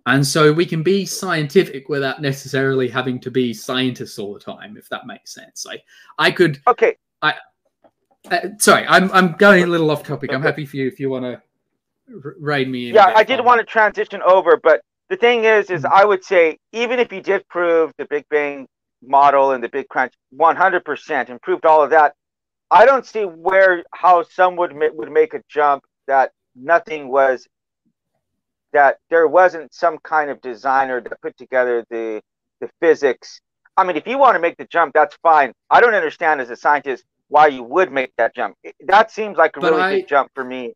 And so we can be scientific without necessarily having to be scientists all the time, if that makes sense. Like I could Okay. uh, sorry, I'm I'm going a little off topic. I'm happy for you if you want to me. in Yeah, I did want to transition over, but the thing is, is Mhm. I would say even if you did prove the Big Bang model and the Big Crunch 100% and proved all of that, I don't see where how some would ma- would make a jump that nothing was that there wasn't some kind of designer that put together the the physics. I mean, if you want to make the jump, that's fine. I don't understand as a scientist why you would make that jump. That seems like a But really I- big jump for me.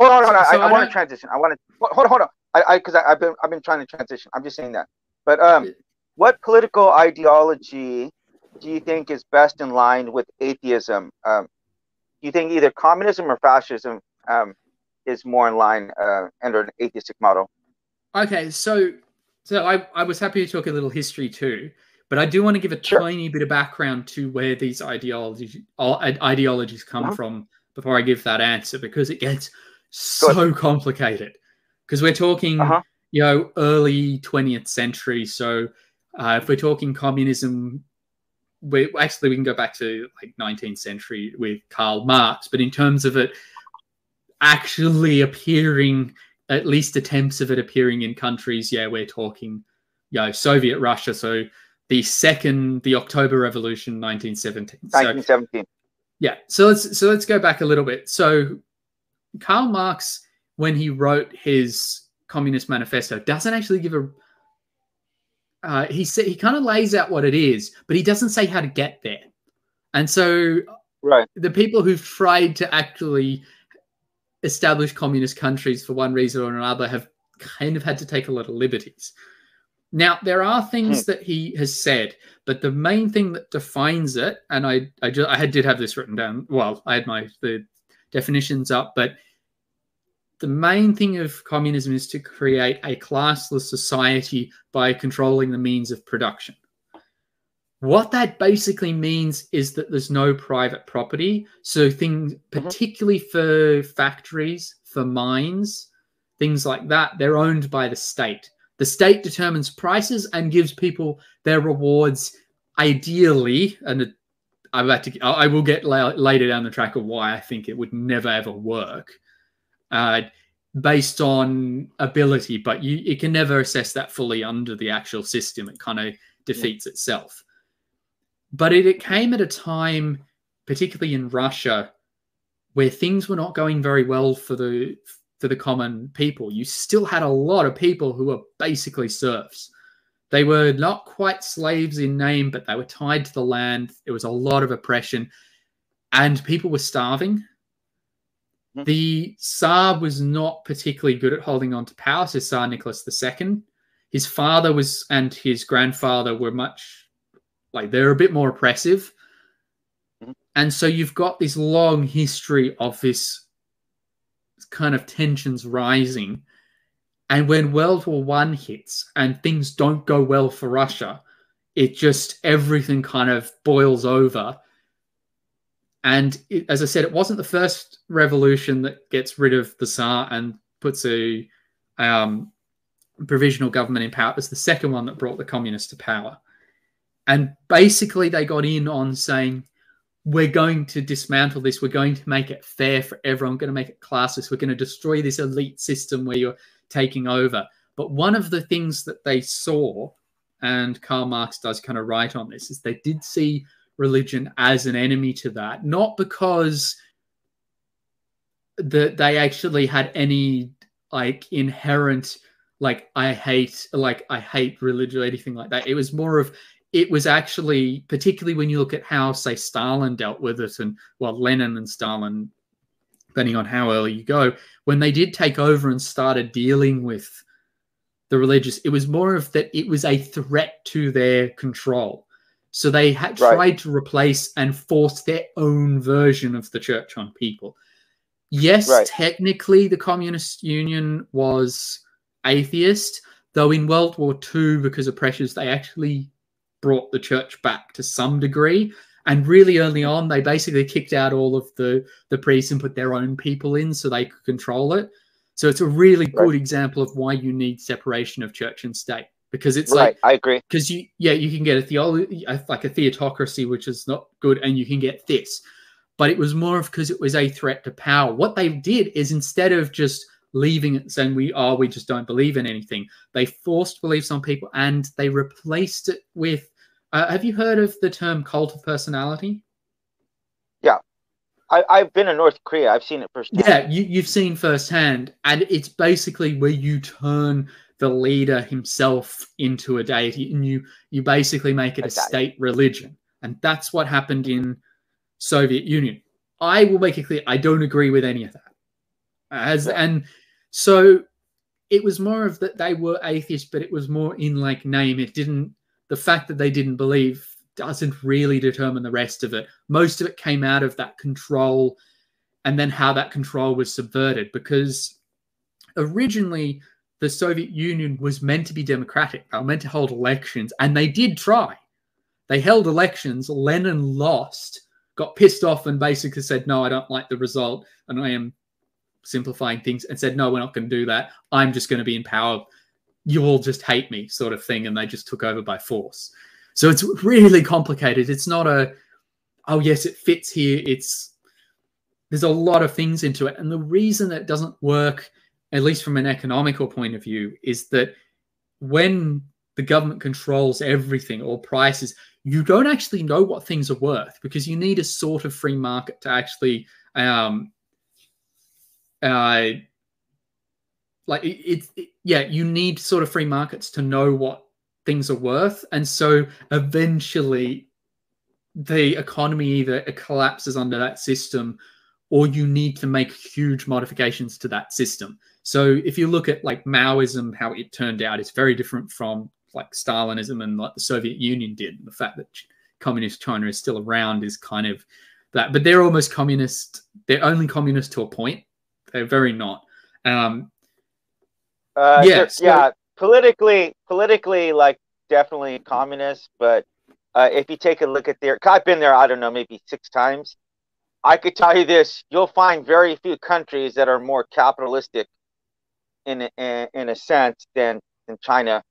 Hold on, hold on. So- I, I I want to transition. I want to hold on, hold on. I, I, because I've been, I've been trying to transition. I'm just saying that. But um, what political ideology do you think is best in line with atheism? Um, do you think either communism or fascism um, is more in line uh, under an atheistic model? Okay, so so I, I was happy to talk a little history too, but I do want to give a Sure. tiny bit of background to where these ideologies uh, ideologies come Uh-huh. from before I give that answer because it gets so complicated. Because we're talking, Uh-huh. you know, early 20th century. So uh, if we're talking communism, we actually we can go back to like 19th century with Karl Marx, but in terms of it actually appearing at least attempts of it appearing in countries. Yeah, we're talking, you know, Soviet Russia. So the second, the October Revolution, 1917. So 1917. yeah, so let's so let's go back a little bit. So Karl Marx, when he wrote his Communist Manifesto, doesn't actually give a. Uh, he sa- he kind of lays out what it is, but he doesn't say how to get there. And so Right. the people who've tried to actually establish communist countries for one reason or another have kind of had to take a lot of liberties. Now, there are things that he has said, but the main thing that defines it, and I I, ju- I did have this written down. Well, I had my the definitions up, but the main thing of communism is to create a classless society by controlling the means of production. What that basically means is that there's no private property. So things, mm-hmm. particularly for factories, for mines, things like that, they're owned by the state. The state determines prices and gives people their rewards. Ideally, and I'm about to, I will get la- later down the track of why I think it would never ever work, uh, based on ability. But you, you can never assess that fully under the actual system. It kind of defeats itself but it, it came at a time, particularly in Russia, where things were not going very well for the to the common people. You still had a lot of people who were basically serfs. They were not quite slaves in name, but they were tied to the land. It was a lot of oppression, and people were starving. Mm-hmm. The Tsar was not particularly good at holding on to power. So Tsar Nicholas II, his father was and his grandfather were much like they're a bit more oppressive. Mm-hmm. And so you've got this long history of this kind of tensions rising. And when World War One hits and things don't go well for Russia, it just everything kind of boils over. And it, as I said, it wasn't the first revolution that gets rid of the Tsar and puts a um, provisional government in power. It was the second one that brought the communists to power. And basically, they got in on saying, we're going to dismantle this. We're going to make it fair for everyone. We're going to make it classless. We're going to destroy this elite system where you're taking over. But one of the things that they saw, and Karl Marx does kind of write on this, is they did see religion as an enemy to that, not because that they actually had any like inherent like I hate like I hate religion or anything like that. It was more of it was actually, particularly when you look at how, say, Stalin dealt with it, and well, Lenin and Stalin, depending on how early you go, when they did take over and started dealing with the religious, it was more of that it was a threat to their control. So they had right. tried to replace and force their own version of the church on people. Yes, right. technically the Communist Union was atheist, though in World War II, because of pressures, they actually brought the church back to some degree. And really early on, they basically kicked out all of the, the priests and put their own people in so they could control it. So it's a really right. good example of why you need separation of church and state because it's right. like I agree because you yeah you can get a theology like a theocracy which is not good and you can get this, but it was more of because it was a threat to power. What they did is instead of just leaving it saying we are we just don't believe in anything, they forced beliefs on people and they replaced it with uh, have you heard of the term cult of personality? Yeah. I, I've been in North Korea. I've seen it firsthand. Yeah, you, you've seen firsthand. And it's basically where you turn the leader himself into a deity and you you basically make it a state religion. And that's what happened in Soviet Union. I will make it clear I don't agree with any of that. As and so it was more of that they were atheists, but it was more in like name. It didn't the fact that they didn't believe doesn't really determine the rest of it. Most of it came out of that control and then how that control was subverted because originally the Soviet Union was meant to be democratic. They were meant to hold elections and they did try. They held elections. Lenin lost, got pissed off, and basically said, No, I don't like the result. And I am simplifying things and said, No, we're not going to do that. I'm just going to be in power you all just hate me sort of thing and they just took over by force. So it's really complicated. It's not a oh yes it fits here. It's there's a lot of things into it. And the reason it doesn't work at least from an economical point of view is that when the government controls everything or prices you don't actually know what things are worth because you need a sort of free market to actually um, uh, like it's it, yeah you need sort of free markets to know what things are worth. And so eventually the economy either collapses under that system or you need to make huge modifications to that system. So if you look at like maoism how it turned out it's very different from like stalinism and like the soviet union did. The fact that communist china is still around is kind of that but they're almost communist they're only communist to a point. They're very not. Um, uh, yeah, so, yeah. Politically, politically, like definitely communist. But uh, if you take a look at their, I've been there. I don't know, maybe six times. I could tell you this: you'll find very few countries that are more capitalistic, in in, in a sense, than than China,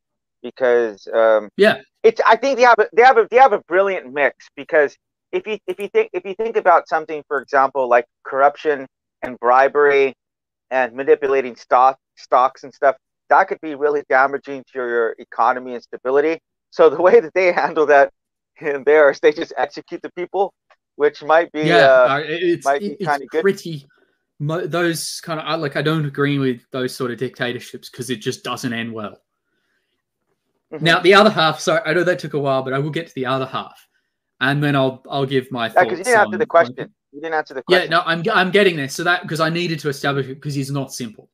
because um, yeah, it's. I think they have a, they have a they have a brilliant mix because if you if you think if you think about something, for example, like corruption and bribery and manipulating stock stocks and stuff, that could be really damaging to your economy and stability. So the (laughs) way that they handle that in there is they just execute the people, which might be yeah, uh, it's, might be kind of good. Pretty those kind of like I don't agree with those sort of dictatorships because it just doesn't end well. Mhm. Now the other half, sorry, I know that took a while, but I will get to the other half, and then I'll I'll give my Yeah, thoughts. because you didn't answer the question. You didn't answer the Yeah, no, I'm I'm getting there. So that because I needed to establish it because it's not simple.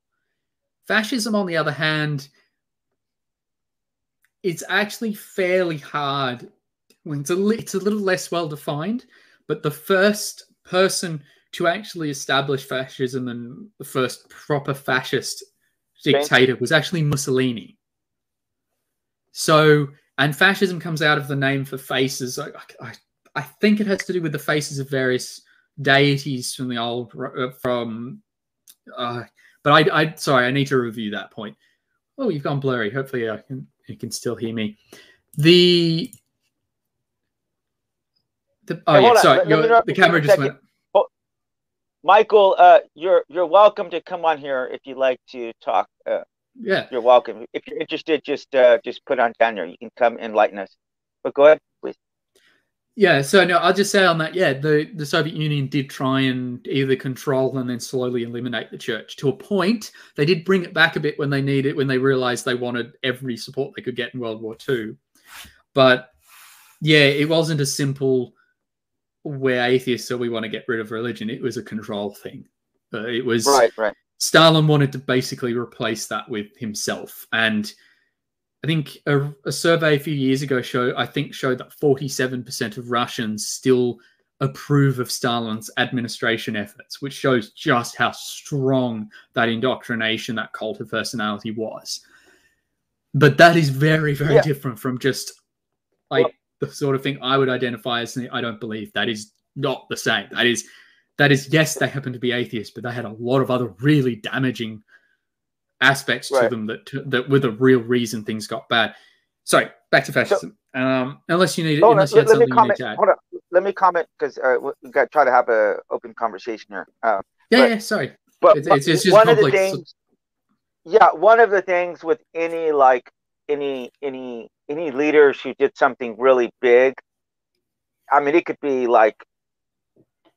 Fascism, on the other hand, it's actually fairly hard. It's a it's a little less well defined, but the first person to actually establish fascism and the first proper fascist dictator was actually Mussolini. So, and fascism comes out of the name for faces. I, I, I think it has to do with the faces of various deities from the old uh, from. Uh, but I, I, sorry, I need to review that point. Oh, you've gone blurry. Hopefully, I can you can still hear me. The. the oh Hey, yeah, sorry. Let- let the you for a camera just went. Michael, uh, you're you're welcome to come on here if you'd like to talk. Uh, Yeah, you're welcome. If you're interested, just uh, just put on down there. You can come enlighten us. But go ahead. Yeah, so no, I'll just say on that, yeah, the, the Soviet Union did try and either control and then slowly eliminate the church to a point. They did bring it back a bit when they needed when they realized they wanted every support they could get in World War II. But yeah, it wasn't a simple we're atheists, so we want to get rid of religion. It was a control thing. Uh, it was Right, right. Stalin wanted to basically replace that with himself. And I think a, a survey a few years ago showed, I think, showed that 47% of Russians still approve of Stalin's administration efforts, which shows just how strong that indoctrination, that cult of personality was. But that is very, very Yeah. different from just like Well- the sort of thing I would identify as I don't believe. That is not the same. That is that is yes, they happen to be atheists, but they had a lot of other really damaging aspects to Right. them that that were the real reason things got bad. Sorry, back to fascism. um, unless you need, Hold on, unless you let, had let me you comment. to. Hold on. Let me comment because uh, we got to try to have an open conversation here. Uh, Yeah, but- yeah. Sorry. but It's- it's- it's just one of the things, yeah, one of the things with any like any any any leaders who did something really big, I mean, it could be like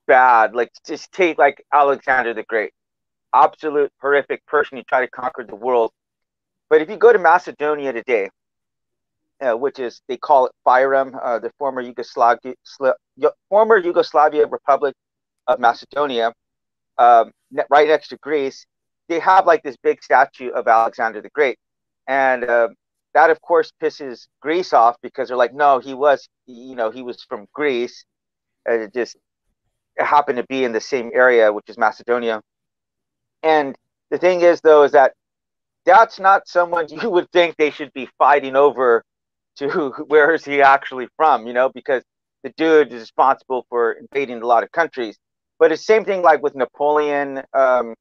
bad. Like just take like Alexander the Great, absolute horrific person who tried to conquer the world. But if you go to Macedonia today, uh, which is they call it Fyrom, uh, the former Yugoslavia former Yugoslavia Republic of Macedonia, um, right next to Greece, they have like this big statue of Alexander the Great, and uh, that of course pisses Greece off because they're like, no, he was, you know, he was from Greece, and it just it happened to be in the same area, which is Macedonia. And the thing is, though, is that that's not someone you would think they should be fighting over to (laughs) where is he actually from, you know, because the dude is responsible for invading a lot of countries. But it's same thing like with Napoleon um,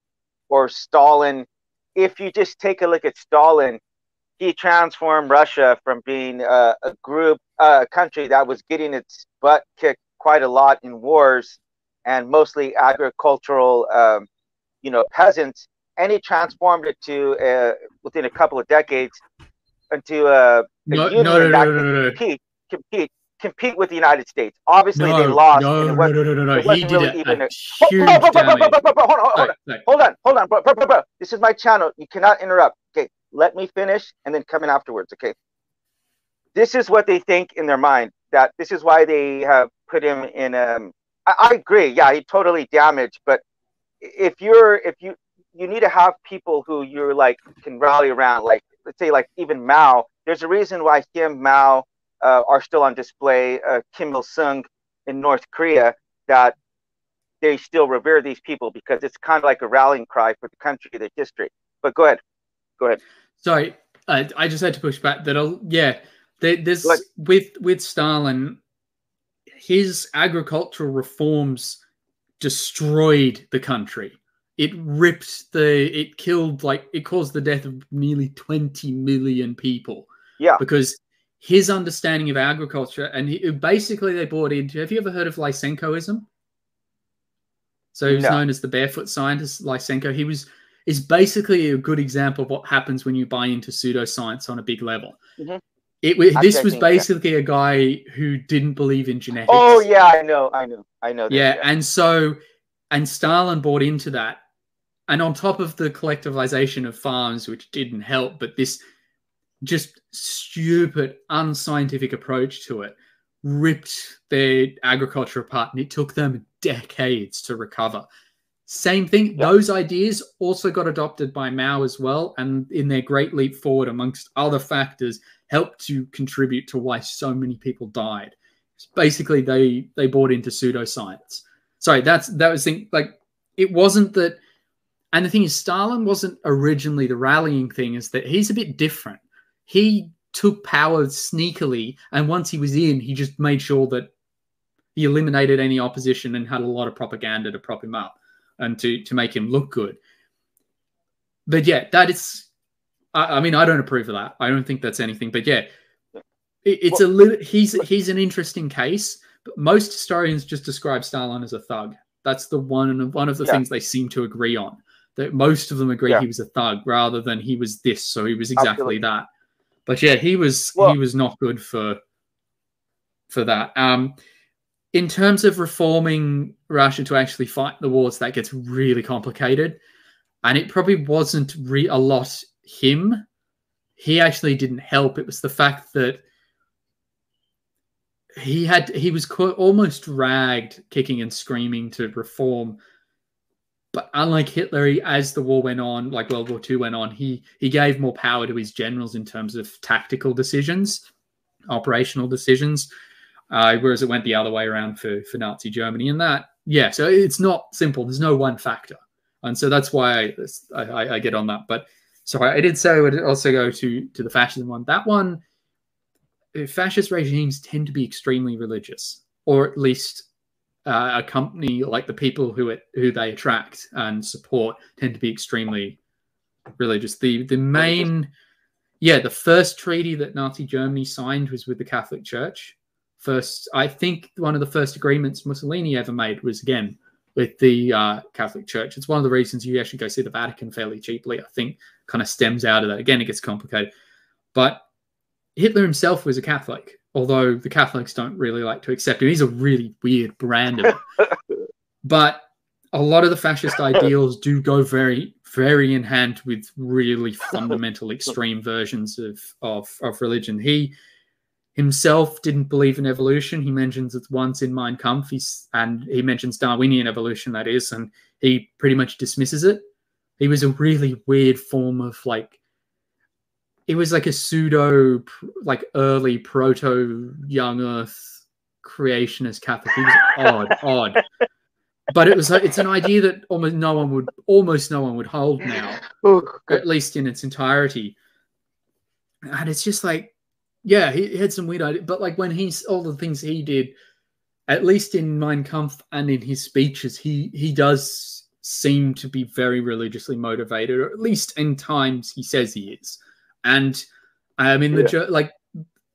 or Stalin. If you just take a look at Stalin, he transformed Russia from being uh, a group, a uh, country that was getting its butt kicked quite a lot in wars and mostly agricultural, um, you know, peasants, and he transformed it to uh, within a couple of decades into a, a No, union no, no, that no, no, no, compete, compete, compete with the United States. Obviously, they lost. no, no, no, no, no. He did really even a huge bro, hold on, hold on. Hold on, hold on, bro, bro, bro, bro. This is my channel. You cannot interrupt. Okay, let me finish and then come in afterwards. Okay. This is what they think in their mind. That this is why they have put him in. Um, I, I agree. Yeah, he totally damaged. But if you're, if you, you need to have people who you're like can rally around. Like let's say, like even Mao. There's a reason why him, Mao, uh, are still on display. Uh, Kim Il Sung in North Korea. That they still revere these people because it's kind of like a rallying cry for the country, the history. But go ahead, go ahead. Sorry, I, I just had to push back. That I'll, yeah, there, there's with with Stalin, his agricultural reforms destroyed the country. It ripped the, it killed like it caused the death of nearly twenty million people Yeah, because his understanding of agriculture and he, basically they bought into. Have you ever heard of Lysenkoism? So he was No. known as the barefoot scientist, Lysenko. He was is basically a good example of what happens when you buy into pseudoscience on a big level. Mhm. It this was basically a guy who didn't believe in genetics. Oh yeah, I know, I know, I know. That, yeah, and so and Stalin bought into that and on top of the collectivization of farms, which didn't help, but this just stupid, unscientific approach to it ripped their agriculture apart, and it took them decades to recover. Same thing, those ideas also got adopted by Mao as well, and in their great leap forward, amongst other factors, helped to contribute to why so many people died. Basically, they they bought into pseudoscience. Sorry, that's that was thing like it wasn't that. And the thing is, Stalin wasn't originally the rallying thing. Is that he's a bit different. He took power sneakily, and once he was in, he just made sure that he eliminated any opposition and had a lot of propaganda to prop him up and to to make him look good. But yeah, that is. I, I mean, I don't approve of that. I don't think that's anything. But yeah, it's well, a little. He's he's an interesting case. But most historians just describe Stalin as a thug. That's the one one of the yeah. things they seem to agree on. That most of them agree yeah. he was a thug rather than he was this. So he was exactly Absolutely. that. But yeah, he was well, he was not good for for that. Um, in terms of reforming Russia to actually fight the wars, that gets really complicated. And it probably wasn't re- a lot him. He actually didn't help. It was the fact that he had he was almost dragged, kicking and screaming to reform. But unlike Hitler, he, as the war went on, like World War II went on, he he gave more power to his generals in terms of tactical decisions, operational decisions uh, whereas it went the other way around for, for Nazi Germany. And that, yeah, so it's not simple. There's no one factor. And so that's why I, I, I get on that. But so I, I did say I would also go to, to the fascism one. That one, fascist regimes tend to be extremely religious, or at least uh, a company like the people who it who they attract and support tend to be extremely religious. The the main, yeah, the first treaty that Nazi Germany signed was with the Catholic Church, first, I think one of the first agreements Mussolini ever made was again with the uh, Catholic Church. It's one of the reasons you actually go see the Vatican fairly cheaply. I think kind of stems out of that. Again, it gets complicated, but Hitler himself was a Catholic, although the Catholics don't really like to accept him. He's a really weird brand of it. (laughs) but a lot of the fascist ideals do go very, very in hand with really fundamental extreme versions of, of, of religion. He himself didn't believe in evolution. He mentions it once in Mein Kampf, he's, and he mentions Darwinian evolution, that is, and he pretty much dismisses it. He was a really weird form of like, it was like a pseudo, like early proto young Earth creationist Catholic. He was odd, (laughs) odd. But it was like, it's an idea that almost no one would, almost no one would hold now, oh, at least in its entirety. And it's just like, yeah, he, had some weird ideas, but like when he's all the things he did, at least in Mein Kampf and in his speeches, he he does seem to be very religiously motivated, or at least in times he says he is. And I mean, the yeah. like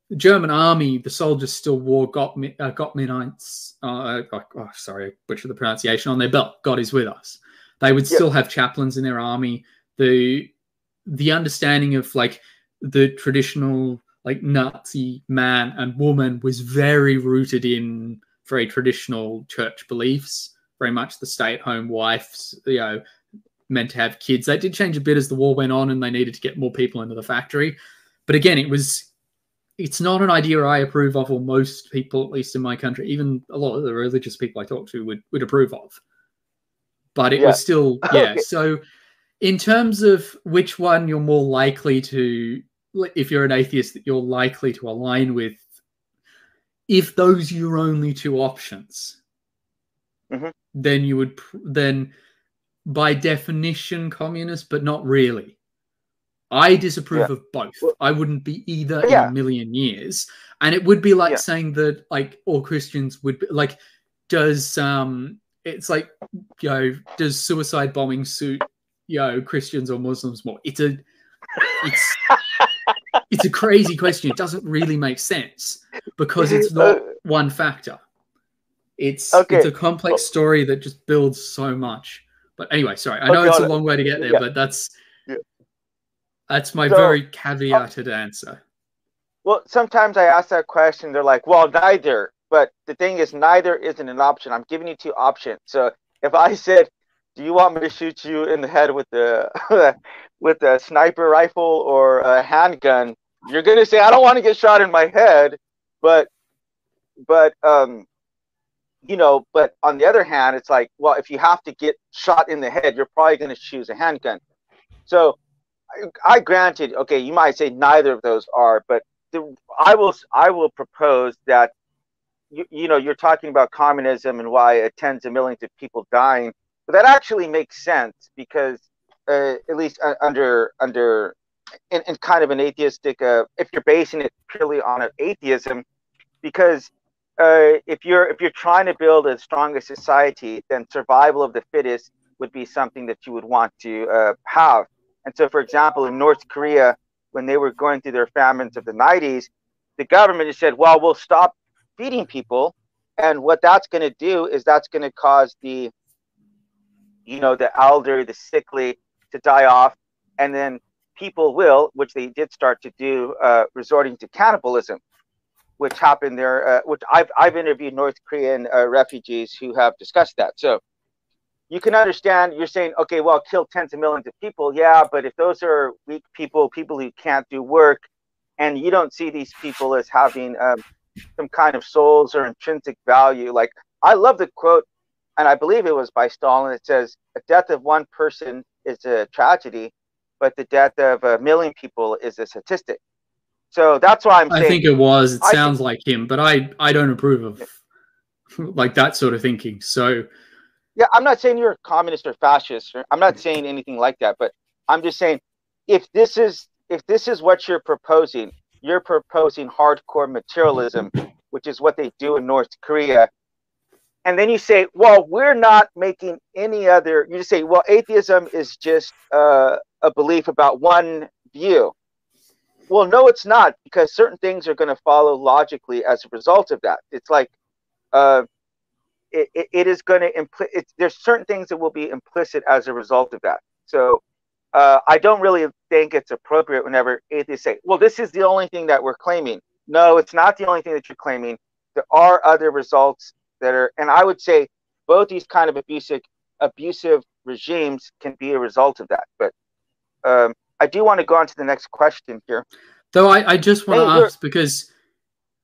the German army, the soldiers still wore got uh, Gottminites. Uh, oh, oh, sorry, butcher the pronunciation on their belt. God is with us. They would yeah. still have chaplains in their army. The the understanding of like the traditional like Nazi man and woman was very rooted in very traditional church beliefs, very much the stay-at-home wives, you know, meant to have kids. That did change a bit as the war went on and they needed to get more people into the factory. But again, it was it's not an idea I approve of, or most people, at least in my country, even a lot of the religious people I talk to would, would approve of. But it yeah. was still, (laughs) yeah. okay. So in terms of which one you're more likely to if you're an atheist that you're likely to align with if those are your only two options mm-hmm. then you would then by definition communist but not really i disapprove yeah. of both i wouldn't be either yeah. in a million years and it would be like yeah. saying that like all christians would be like does um it's like you know does suicide bombing suit you know christians or muslims more it's a it's (laughs) it's a crazy question. It doesn't really make sense because it's not uh, one factor. It's okay. it's a complex story that just builds so much. But anyway, sorry. I know okay, it's a long way to get there, yeah. but that's yeah. that's my so, very caveated uh, answer. Well, sometimes I ask that question. They're like, "Well, neither." But the thing is, neither isn't an option. I'm giving you two options. So if I said, do you want me to shoot you in the head with the (laughs) with a sniper rifle or a handgun? You're gonna say, I don't want to get shot in my head, but but um you know, but on the other hand, it's like, well, if you have to get shot in the head, you're probably going to choose a handgun. So, I, I, granted, okay, you might say neither of those are, but the, I will, I will propose that, you, you know, you're talking about communism and why tens of millions of people dying, but that actually makes sense because, uh, at least uh, under under, in, in, kind of an atheistic, uh, if you're basing it purely on an atheism, because uh, if you're if you're trying to build a stronger society, then survival of the fittest would be something that you would want to uh, have. And so, for example, in North Korea, when they were going through their famines of the 90s, the government just said, "Well, we'll stop feeding people," and what that's going to do is that's going to cause the, you know, the elderly, the sickly, to die off, and then people will, which they did start to do, uh, resorting to cannibalism which happened there, uh, which I've, I've interviewed North Korean uh, refugees who have discussed that. So you can understand, you're saying, okay, well, kill tens of millions of people. Yeah, but if those are weak people, people who can't do work, and you don't see these people as having um, some kind of souls or intrinsic value, like I love the quote, and I believe it was by Stalin. It says, "A death of one person is a tragedy, but the death of a million people is a statistic." So that's why I'm. I think it was. It I sounds think, like him, but I I don't approve of (laughs) like that sort of thinking. So. Yeah, I'm not saying you're a communist or fascist. Or, I'm not saying anything like that. But I'm just saying, if this is if this is what you're proposing, you're proposing hardcore materialism, which is what they do in North Korea. And then you say, well, we're not making any other. You just say, well, atheism is just uh, a belief about one view. Well, no, it's not because certain things are going to follow logically as a result of that. It's like, uh, it, it, it is going to impl- there's certain things that will be implicit as a result of that. So uh, I don't really think it's appropriate whenever atheists say, well, this is the only thing that we're claiming. No, it's not the only thing that you're claiming. There are other results that are, and I would say both these kind of abusive abusive regimes can be a result of that. But um, I do want to go on to the next question here. Though I, I just want hey, to ask because,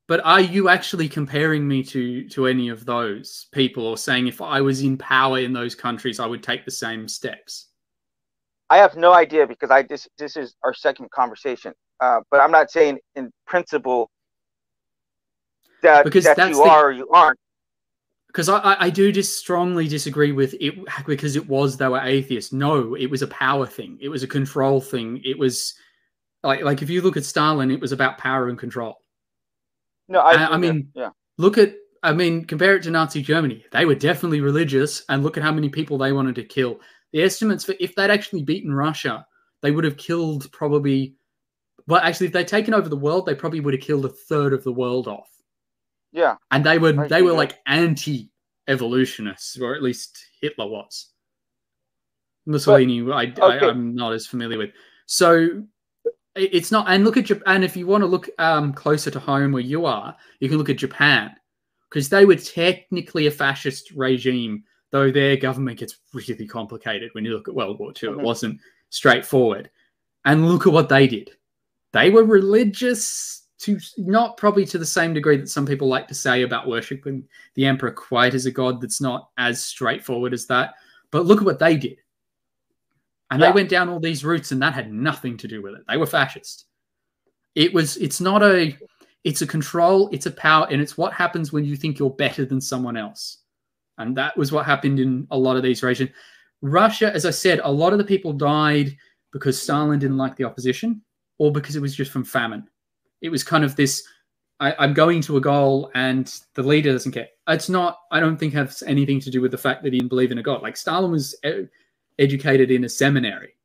but are you actually comparing me to to any of those people, or saying if I was in power in those countries, I would take the same steps? I have no idea because I this this is our second conversation, uh, but I'm not saying in principle that because that you the, are or you aren't because I, I do just strongly disagree with it because it was they were atheists. No, it was a power thing. It was a control thing. It was like like if you look at Stalin, it was about power and control. No, I, I mean, yeah. Look at I mean, compare it to Nazi Germany. They were definitely religious, and look at how many people they wanted to kill. The estimates for if they'd actually beaten Russia, they would have killed probably. Well, actually, if they'd taken over the world, they probably would have killed a third of the world off. Yeah. And they were they were like anti evolutionists, or at least Hitler was. Mussolini, but, I, okay. I, am not as familiar with. So it's not. And look at Japan. If you want to look um, closer to home where you are, you can look at Japan because they were technically a fascist regime, though their government gets really complicated when you look at World War II. Mm-hmm. It wasn't straightforward. And look at what they did. They were religious to not probably to the same degree that some people like to say about worshiping the emperor quite as a god that's not as straightforward as that. But look at what they did. And yeah. they went down all these routes and that had nothing to do with it. They were fascist. It was it's not a it's a control, it's a power, and it's what happens when you think you're better than someone else. And that was what happened in a lot of these regions. Russia, as I said, a lot of the people died because Stalin didn't like the opposition or because it was just from famine. It was kind of this I, am going to a goal and the leader doesn't care. It's not, I don't think has anything to do with the fact that he didn't believe in a God. Like Stalin was e- educated in a seminary.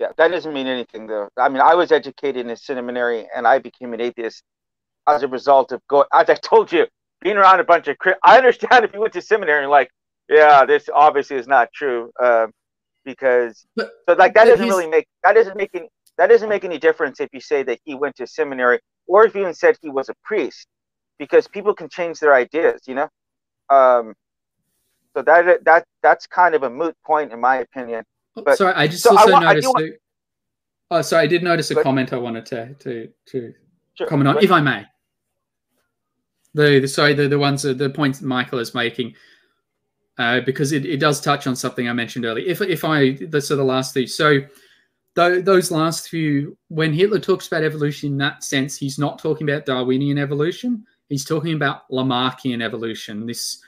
Yeah, that doesn't mean anything though. I mean, I was educated in a seminary and I became an atheist as a result of going, as I told you, being around a bunch of, I understand if you went to seminary and like, yeah, this obviously is not true. Uh, because, but, so like that doesn't really make, that doesn't make any, that doesn't make any difference if you say that he went to seminary or if you even said he was a priest, because people can change their ideas, you know. Um, So that that that's kind of a moot point in my opinion. But- sorry, I just so also I noticed. want- the- oh, sorry, I did notice a But- comment I wanted to to to Sure. comment on, But- if I may. The, the sorry, the the ones the points Michael is making, uh, because it, it does touch on something I mentioned earlier. If if I so the last few so. Tho- Those last few, when Hitler talks about evolution in that sense, he's not talking about Darwinian evolution. He's talking about Lamarckian evolution, this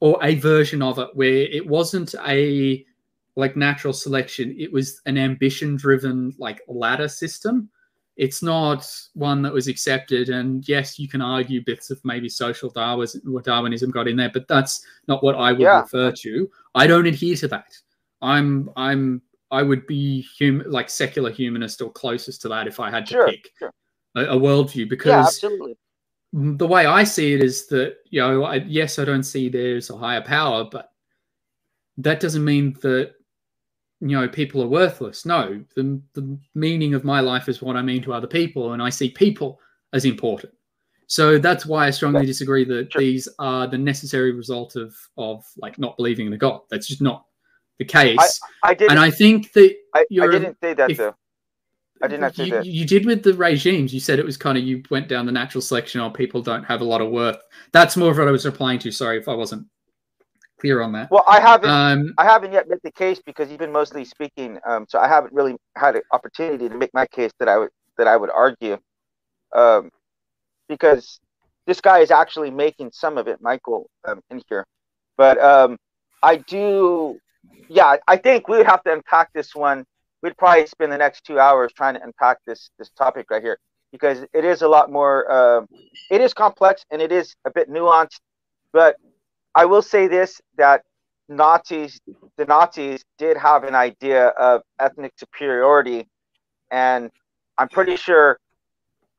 or a version of it where it wasn't a like natural selection it was an ambition driven like ladder system it's not one that was accepted and yes you can argue bits of maybe social darwinism darwinism got in there but that's not what i would Yeah. refer to i don't adhere to that i'm i'm i would be hum- like secular humanist or closest to that if i had to Sure, pick sure. a, a worldview because absolutely. the way I see it is that you know, I, yes, I don't see there's a higher power, but that doesn't mean that you know people are worthless. No, the the meaning of my life is what I mean to other people, and I see people as important. So that's why I strongly disagree that Sure. these are the necessary result of of like not believing in a God. That's just not the case. I didn't. and I think that I, I didn't say that if- though. I did not say you, that. You did with the regimes. You said it was kind of you went down the natural selection or people don't have a lot of worth. That's more of what I was replying to. Sorry if I wasn't clear on that. Well, I haven't. Um, I haven't yet made the case because you've been mostly speaking, um, so I haven't really had an opportunity to make my case that I would that I would argue, um, because this guy is actually making some of it, Michael, um, in here. But um, I do, yeah, I think we would have to unpack this one. We'd probably spend the next two hours trying to unpack this this topic right here because it is a lot more. Um, it is complex and it is a bit nuanced, but I will say this that Nazis, the Nazis did have an idea of ethnic superiority, and I'm pretty sure.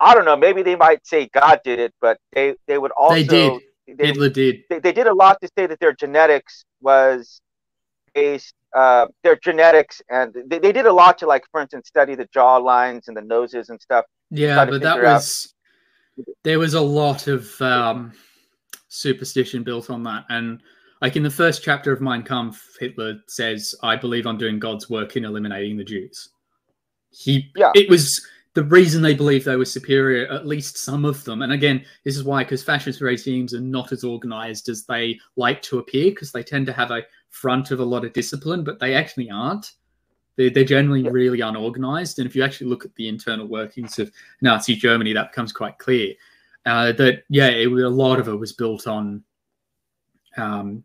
I don't know. Maybe they might say God did it, but they they would also They did. they, Hitler did. they, they did a lot to say that their genetics was based uh, their genetics and they, they did a lot to like for instance study the jaw lines and the noses and stuff Yeah, but that out- was there was a lot of um, superstition built on that, and like in the first chapter of Mein Kampf, Hitler says, "I believe I'm doing God's work in eliminating the Jews." He, Yeah. it was the reason they believed they were superior, at least some of them. And again, this is why, because fascist regimes are not as organized as they like to appear, because they tend to have a front of a lot of discipline, but they actually aren't. They're, they're generally Yeah. really unorganized. And if you actually look at the internal workings of Nazi Germany, that becomes quite clear. Uh, that yeah, it, a lot of it was built on um,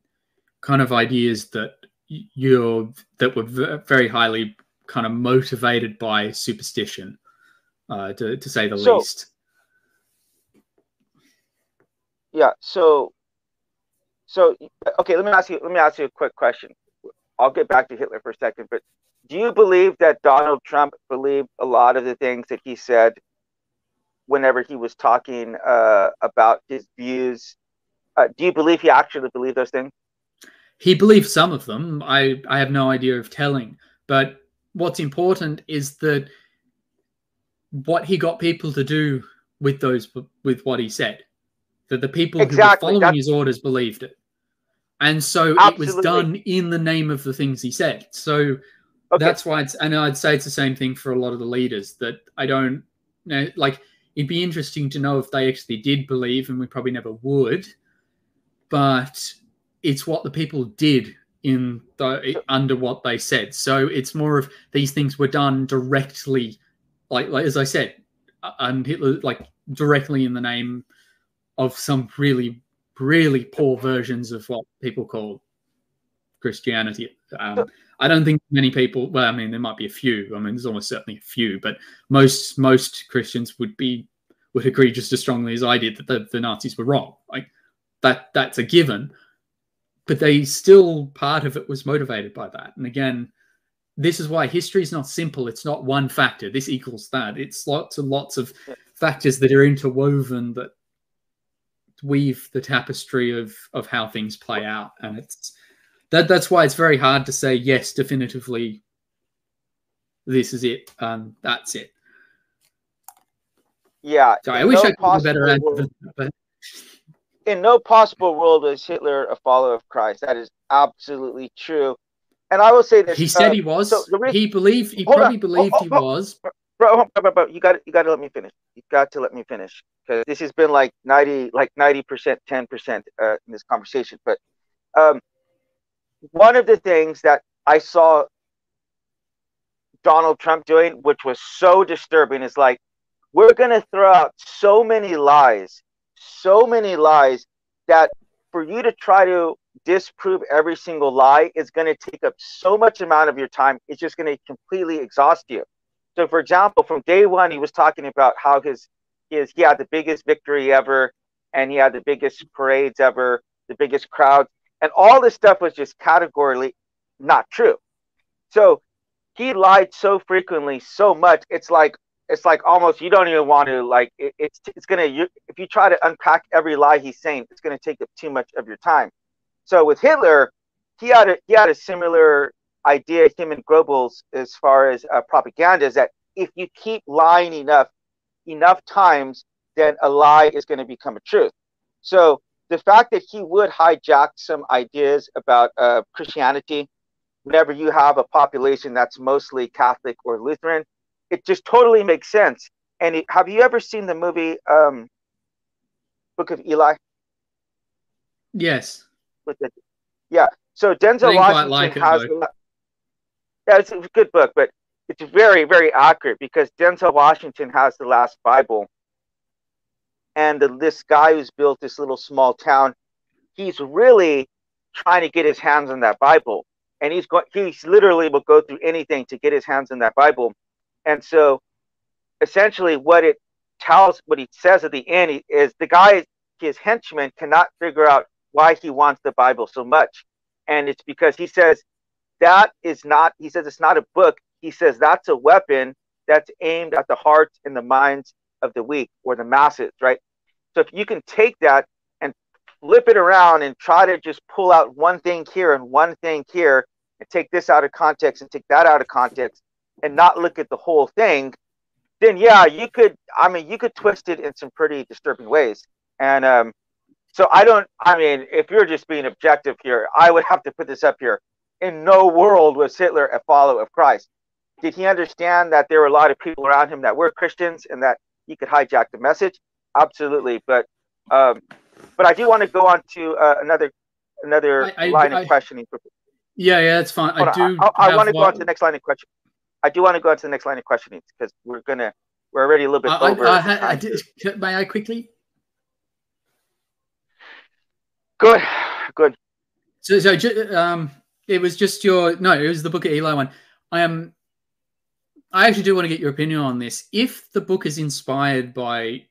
kind of ideas that you're that were v- very highly kind of motivated by superstition, uh, to to say the So- least. yeah so so okay let me ask you let me ask you a quick question. I'll get back to hitler for a second but do you believe that donald trump believed a lot of the things that he said whenever he was talking uh, about his views? Uh, do you believe he actually believed those things? He believed some of them. I I have no idea of telling, but what's important is that what he got people to do with those with what he said that the people who were following that's- his orders believed it. And so it was done in the name of the things he said. So okay. that's why it's and i'd say it's the same thing for a lot of the leaders that i don't know like it'd be interesting to know if they actually did believe and we probably never would but it's what the people did in the under what they said. So it's more of these things were done directly like, like as i said uh, and hitler like directly in the name of some really really poor versions of what people call christianity um, I don't think many people. Well, I mean, there might be a few. I mean, there's almost certainly a few, but most most Christians would be would agree just as strongly as I did that the, the Nazis were wrong. Like that that's a given. But they still part of it was motivated by that. And again, this is why history is not simple. It's not one factor. This equals that. It's lots and lots of factors that are interwoven that weave the tapestry of of how things play out. And it's that that's why it's very hard to say yes definitively this is it um that's it yeah so i wish no i could a better answer world- but in no possible world was Hitler a follower of Christ. That is absolutely true. And I will say this: he said uh, he was. So reason, he believed. He probably on. believed oh, oh, he oh, was. Bro, bro, bro, you got you got to let me finish. You got to let me finish because this has been like ninety, like ninety percent, ten percent uh, in this conversation. But um, one of the things that I saw Donald Trump doing, which was so disturbing, is like we're going to throw out so many lies, so many lies that for you to try to disprove every single lie is going to take up so much amount of your time. It's just going to completely exhaust you. So, for example, from day one, he was talking about how his his he had the biggest victory ever, and he had the biggest parades ever, the biggest crowds, and all this stuff was just categorically not true. So he lied so frequently, so much. It's like it's like almost you don't even want to like it, it's it's gonna you, if you try to unpack every lie he's saying it's gonna take up too much of your time so with hitler he had a he had a similar idea him and goebbels as far as uh, propaganda is that if you keep lying enough enough times then a lie is going to become a truth so the fact that he would hijack some ideas about uh, christianity whenever you have a population that's mostly catholic or lutheran it just totally makes sense. And it, have you ever seen the movie um, Book of Eli? Yes. With the, yeah. So Denzel Washington like has. Yeah, it's a good book, but it's very, very accurate because Denzel Washington has the last Bible, and the, this guy who's built this little small town, he's really trying to get his hands on that Bible, and he's going. He's literally will go through anything to get his hands on that Bible. And so essentially what it tells, what he says at the end is the guy, his henchman cannot figure out why he wants the Bible so much. And it's because he says that is not, he says it's not a book. He says that's a weapon that's aimed at the hearts and the minds of the weak or the masses, right? So if you can take that and flip it around and try to just pull out one thing here and one thing here and take this out of context and take that out of context, and not look at the whole thing, then yeah, you could. I mean, you could twist it in some pretty disturbing ways. And um, so I don't. I mean, if you're just being objective here, I would have to put this up here. In no world was Hitler a follower of Christ. Did he understand that there were a lot of people around him that were Christians and that he could hijack the message? Absolutely. But um, but I do want to go on to uh, another another I, I, line I, of questioning. Yeah, yeah, that's fine. I do. I, want to go on to the next line of question. I do want to go on to the next line of questioning because we're gonna we're already a little bit over. I did, may I quickly? Good, good. So, so um, it was just your no, it was the book of Eli one. I am. I actually do want to get your opinion on this. If the book is inspired by,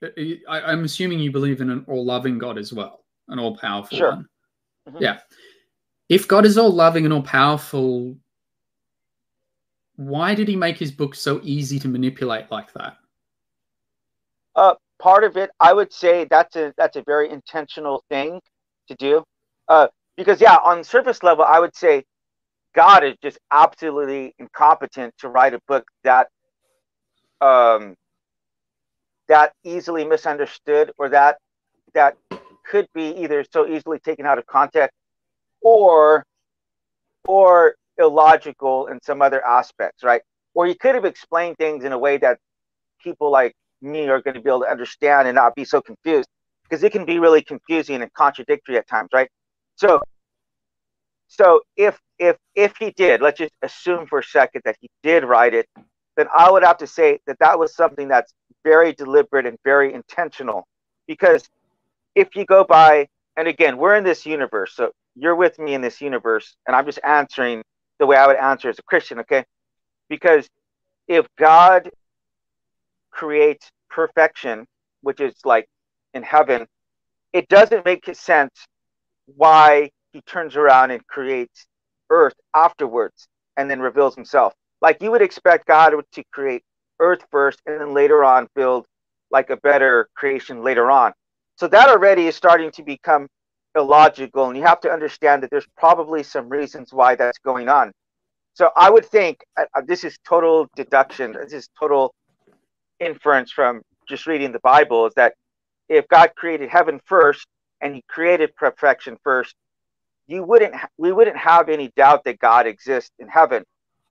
I, am assuming you believe in an all-loving God as well, an all-powerful sure. one. Mm-hmm. Yeah. If God is all-loving and all-powerful, why did he make his book so easy to manipulate like that? Uh, part of it, I would say that's a that's a very intentional thing to do. Uh, because yeah, on surface level, I would say God is just absolutely incompetent to write a book that um, that easily misunderstood or that that could be either so easily taken out of context or or illogical in some other aspects, right? Or he could have explained things in a way that people like me are going to be able to understand and not be so confused because it can be really confusing and contradictory at times, right? So, so if if if he did, let's just assume for a second that he did write it, then I would have to say that that was something that's very deliberate and very intentional, because if you go by, and again, we're in this universe, so you're with me in this universe, and I'm just answering the way I would answer as a Christian, okay? Because if God creates perfection, which is like in heaven, it doesn't make sense why he turns around and creates earth afterwards and then reveals himself. Like you would expect God to create earth first and then later on build like a better creation later on. So that already is starting to become illogical and you have to understand that there's probably some reasons why that's going on so i would think uh, uh, this is total deduction this is total inference from just reading the bible is that if god created heaven first and He created perfection first, you wouldn't we wouldn't have any doubt that God exists in heaven.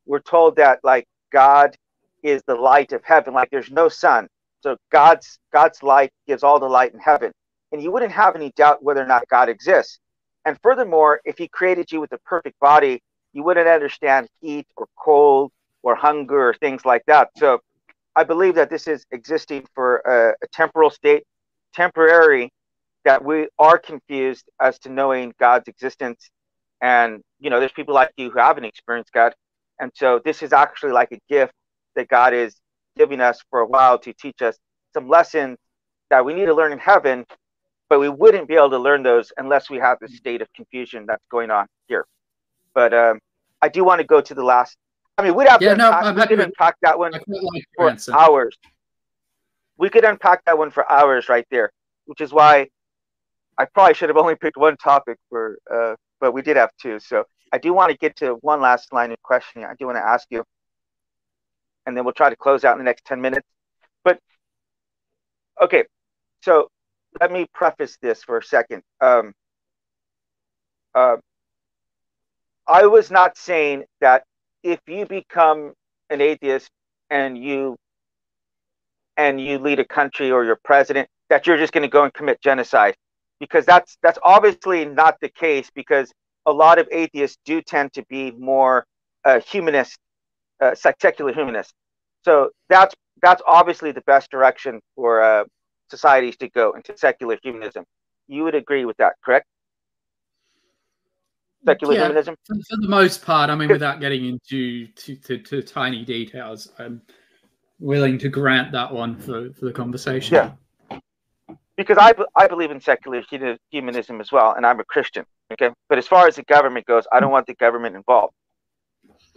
We're told that like God is the light of heaven, like there's no sun. So God's God's light gives all the light in heaven. And you wouldn't have any doubt whether or not God exists. And furthermore, if he created you with a perfect body, you wouldn't understand heat or cold or hunger or things like that. So I believe that this is existing for a, a temporal state, temporary, that we are confused as to knowing God's existence. And, you know, there's people like you who haven't experienced God. And so this is actually like a gift that God is giving us for a while to teach us some lessons that we need to learn in heaven, but we wouldn't be able to learn those unless we have the state of confusion that's going on here. But um, I do want to go to the last. I mean, we'd have Yeah, to no, unpack, we could unpack that one like for answer. hours. We could unpack that one for hours right there, which is why I probably should have only picked one topic for, uh, but we did have two. So I do want to get to one last line of questioning. I do want to ask you, and then we'll try to close out in the next 10 minutes. But okay, so let me preface this for a second. Um, uh, I was not saying that if you become an atheist and you and you lead a country or you're president that you're just going to go and commit genocide because that's that's obviously not the case because a lot of atheists do tend to be more uh, humanist uh, secular humanist so that's that's obviously the best direction for uh, societies to go into secular humanism you would agree with that correct secular Yeah. humanism For, for the most part, I mean, without getting into to, to, to tiny details, I'm willing to grant that one for, for the conversation. Yeah. Because I, I believe in secular humanism as well, and I'm a Christian. Okay, but as far as the government goes, I don't want the government involved.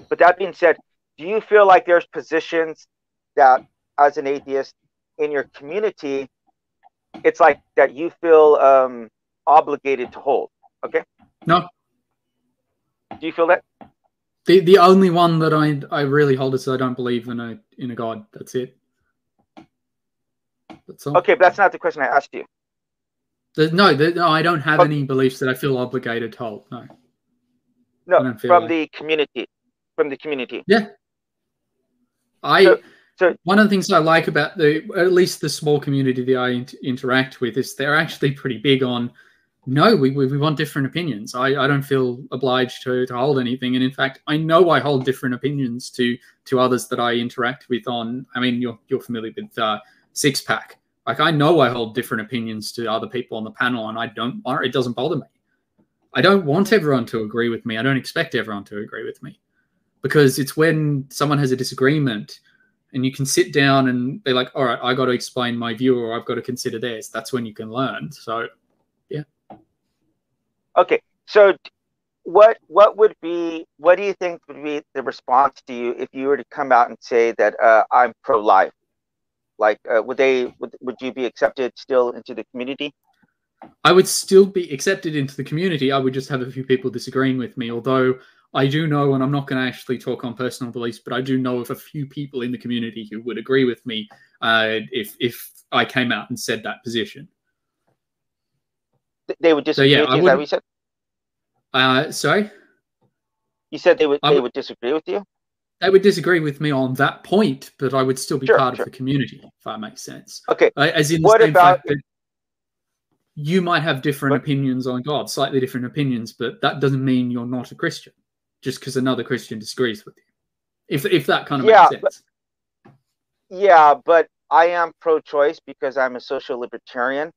But that being said, do you feel like there's positions that, as an atheist in your community, it's like that you feel um, obligated to hold? Okay. No. Do you feel that? The the only one that I I really hold is I don't believe in a in a god. That's it. All. Okay, but that's not the question I asked you. There's- no, there, no, I don't have Okay. any beliefs that I feel obligated to hold. No. No, from like- the community. From the community. Yeah. I So- so- one of the things I like about the at least the small community that I int- interact with is they're actually pretty big on no, we, we, we want different opinions. I, I don't feel obliged to, to hold anything. And in fact, I know I hold different opinions to to others that I interact with on I mean you're you're familiar with uh, six pack. Like I know I hold different opinions to other people on the panel and I don't it doesn't bother me. I don't want everyone to agree with me. I don't expect everyone to agree with me. Because it's when someone has a disagreement and you can sit down and be like, all right, I got to explain my view or I've got to consider theirs. That's when you can learn. So yeah. Okay, so what what would be what do you think would be the response to you if you were to come out and say that uh, I'm pro-life? Like, uh, would they would would you be accepted still into the community? I would still be accepted into the community. I would just have a few people disagreeing with me, although I do know, and I'm not going to actually talk on personal beliefs, but I do know of a few people in the community who would agree with me uh, if if I came out and said that position. They would disagree So, yeah, with I you. Is that what wouldn't- you said? Uh, sorry, You said they would they would- would disagree with you. They would disagree with me on that point, but I would still be Sure, part sure. of the community, if that makes sense. Okay, Uh, as in the What same about- fact that you might have different What? opinions on God, slightly different opinions, but that doesn't mean you're not a Christian just because another Christian disagrees with you. If if that kind of Yeah, makes but- yeah, but I am pro-choice because I'm a social libertarian.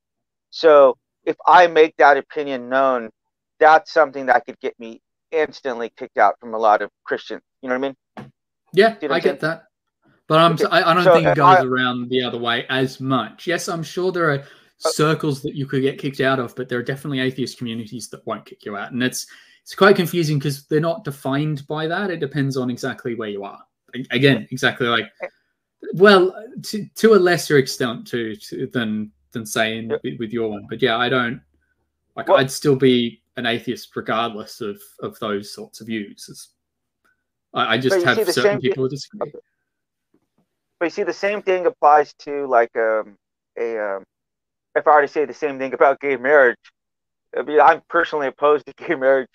So if I make that opinion known, that's something that could get me instantly kicked out from a lot of Christians. You know what I mean? Yeah, you know I get that. But I'm Okay, I, I don't so, think uh, it goes I- around the other way as much. Yes, I'm sure there are circles that you could get kicked out of, but there are definitely atheist communities that won't kick you out, and it's it's quite confusing because they're not defined by that. It depends on exactly where you are. Again, exactly like well, to, to a lesser extent to, to than than saying with your one, but yeah, I don't like. Well- I'd still be an atheist regardless of of those sorts of views. It's- I, I just have the certain people who disagree. But you see, the same thing applies to like um, a um, if I were to say the same thing about gay marriage, I mean, I'm personally opposed to (laughs) gay marriage,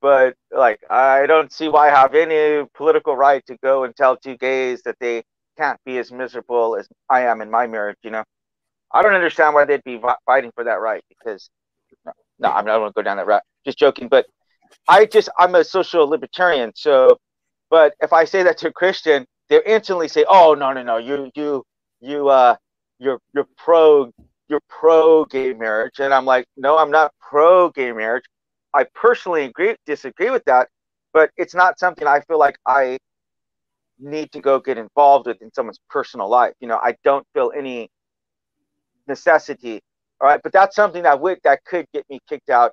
but like, I don't see why I have any political right to go and tell two gays that they can't be as miserable as I am in my marriage. You know, I don't understand why they'd be fighting for that right because no, no I'm not going to go down that route. Just joking, but I just I'm a social libertarian. So, but if I say that to a Christian, they instantly say, "Oh no, no, no, you you you uh you're you're pro you're pro gay marriage," and I'm like, "No, I'm not pro gay marriage. I personally agree disagree with that, but it's not something I feel like I need to go get involved with in someone's personal life. You know, I don't feel any necessity. All right, but that's something that would that could get me kicked out,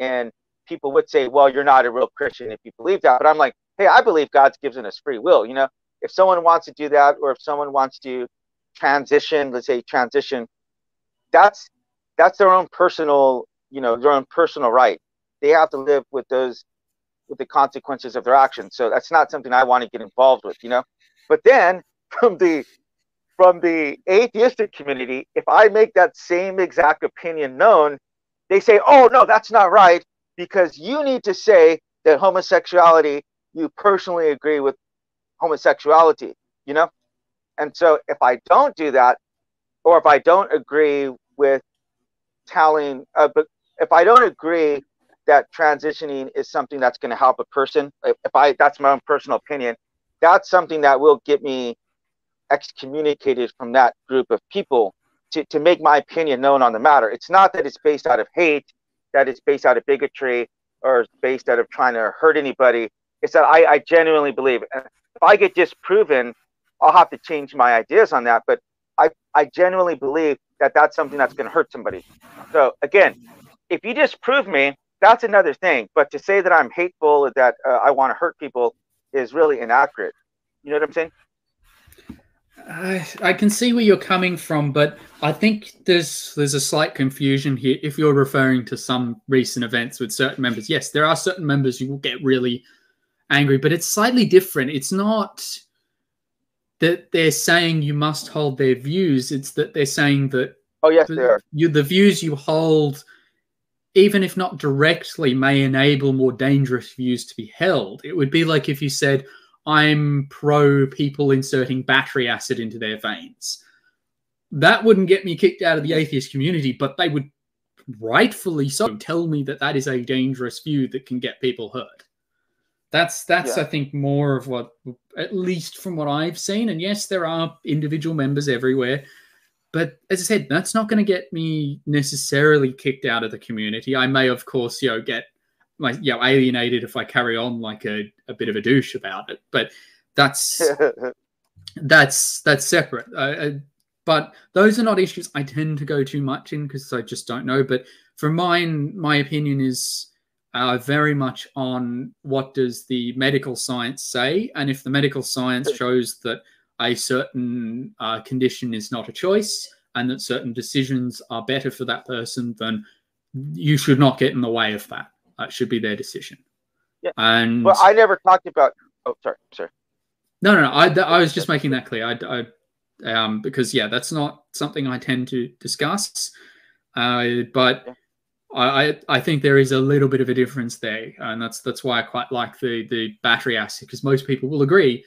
and people would say, "Well, you're not a real Christian if you believe that." But I'm like, "Hey, I believe God's given us free will." You know, if someone wants to do that, or if someone wants to transition, let's say transition, that's that's their own personal, you know, their own personal right. They have to live with those with the consequences of their actions. So that's not something I want to get involved with, you know. But then (laughs) from the from the atheistic community, if I make that same exact opinion known, they say, "Oh no, that's not right," because you need to say that homosexuality, you personally agree with homosexuality, you know. And so if I don't do that, or if I don't agree with telling, uh, but if I don't agree that transitioning is something that's going to help a person, if, if I that's my own personal opinion, that's something that will get me excommunicated from that group of people to, to make my opinion known on the matter. It's not that it's based out of hate, that it's based out of bigotry, or based out of trying to hurt anybody. It's that I, I genuinely believe. And if I get disproven, I'll have to change my ideas on that. But I, I genuinely believe that that's something that's going to hurt somebody. So again, if you disprove me, that's another thing. But to say that I'm hateful, that uh, I want to hurt people, is really inaccurate. You know what I'm saying? I, I can see where you're coming from, but I think there's there's a slight confusion here. If you're referring to some recent events with certain members, yes, there are certain members who will get really angry, but it's slightly different. It's not that they're saying you must hold their views; it's that they're saying that oh yes, the. You, the views you hold even if not directly, may enable more dangerous views to be held. It would be like if you said, I'm pro people inserting battery acid into their veins. That wouldn't get me kicked out of the atheist community, but they would rightfully so tell me that that is a dangerous view that can get people hurt. That's that's yeah. I think more of what at least from what I've seen and yes there are individual members everywhere but as I said, that's not going to get me necessarily kicked out of the community. I may, of course, you know, get like you know alienated if I carry on like a, a bit of a douche about it. But that's (laughs) that's that's separate. Uh, but those are not issues I tend to go too much in because I just don't know. But for mine, my opinion is uh, very much on what does the medical science say, and if the medical science shows that a certain uh, condition is not a choice and that certain decisions are better for that person, then you should not get in the way of that. That should be their decision. Yeah. And well, I never talked about. Oh, sorry, sorry. No, no, no. I, I was just making that clear. I, I um, because yeah, that's not something I tend to discuss. Uh, but yeah. I, I think there is a little bit of a difference there, and that's that's why I quite like the the battery acid because most people will agree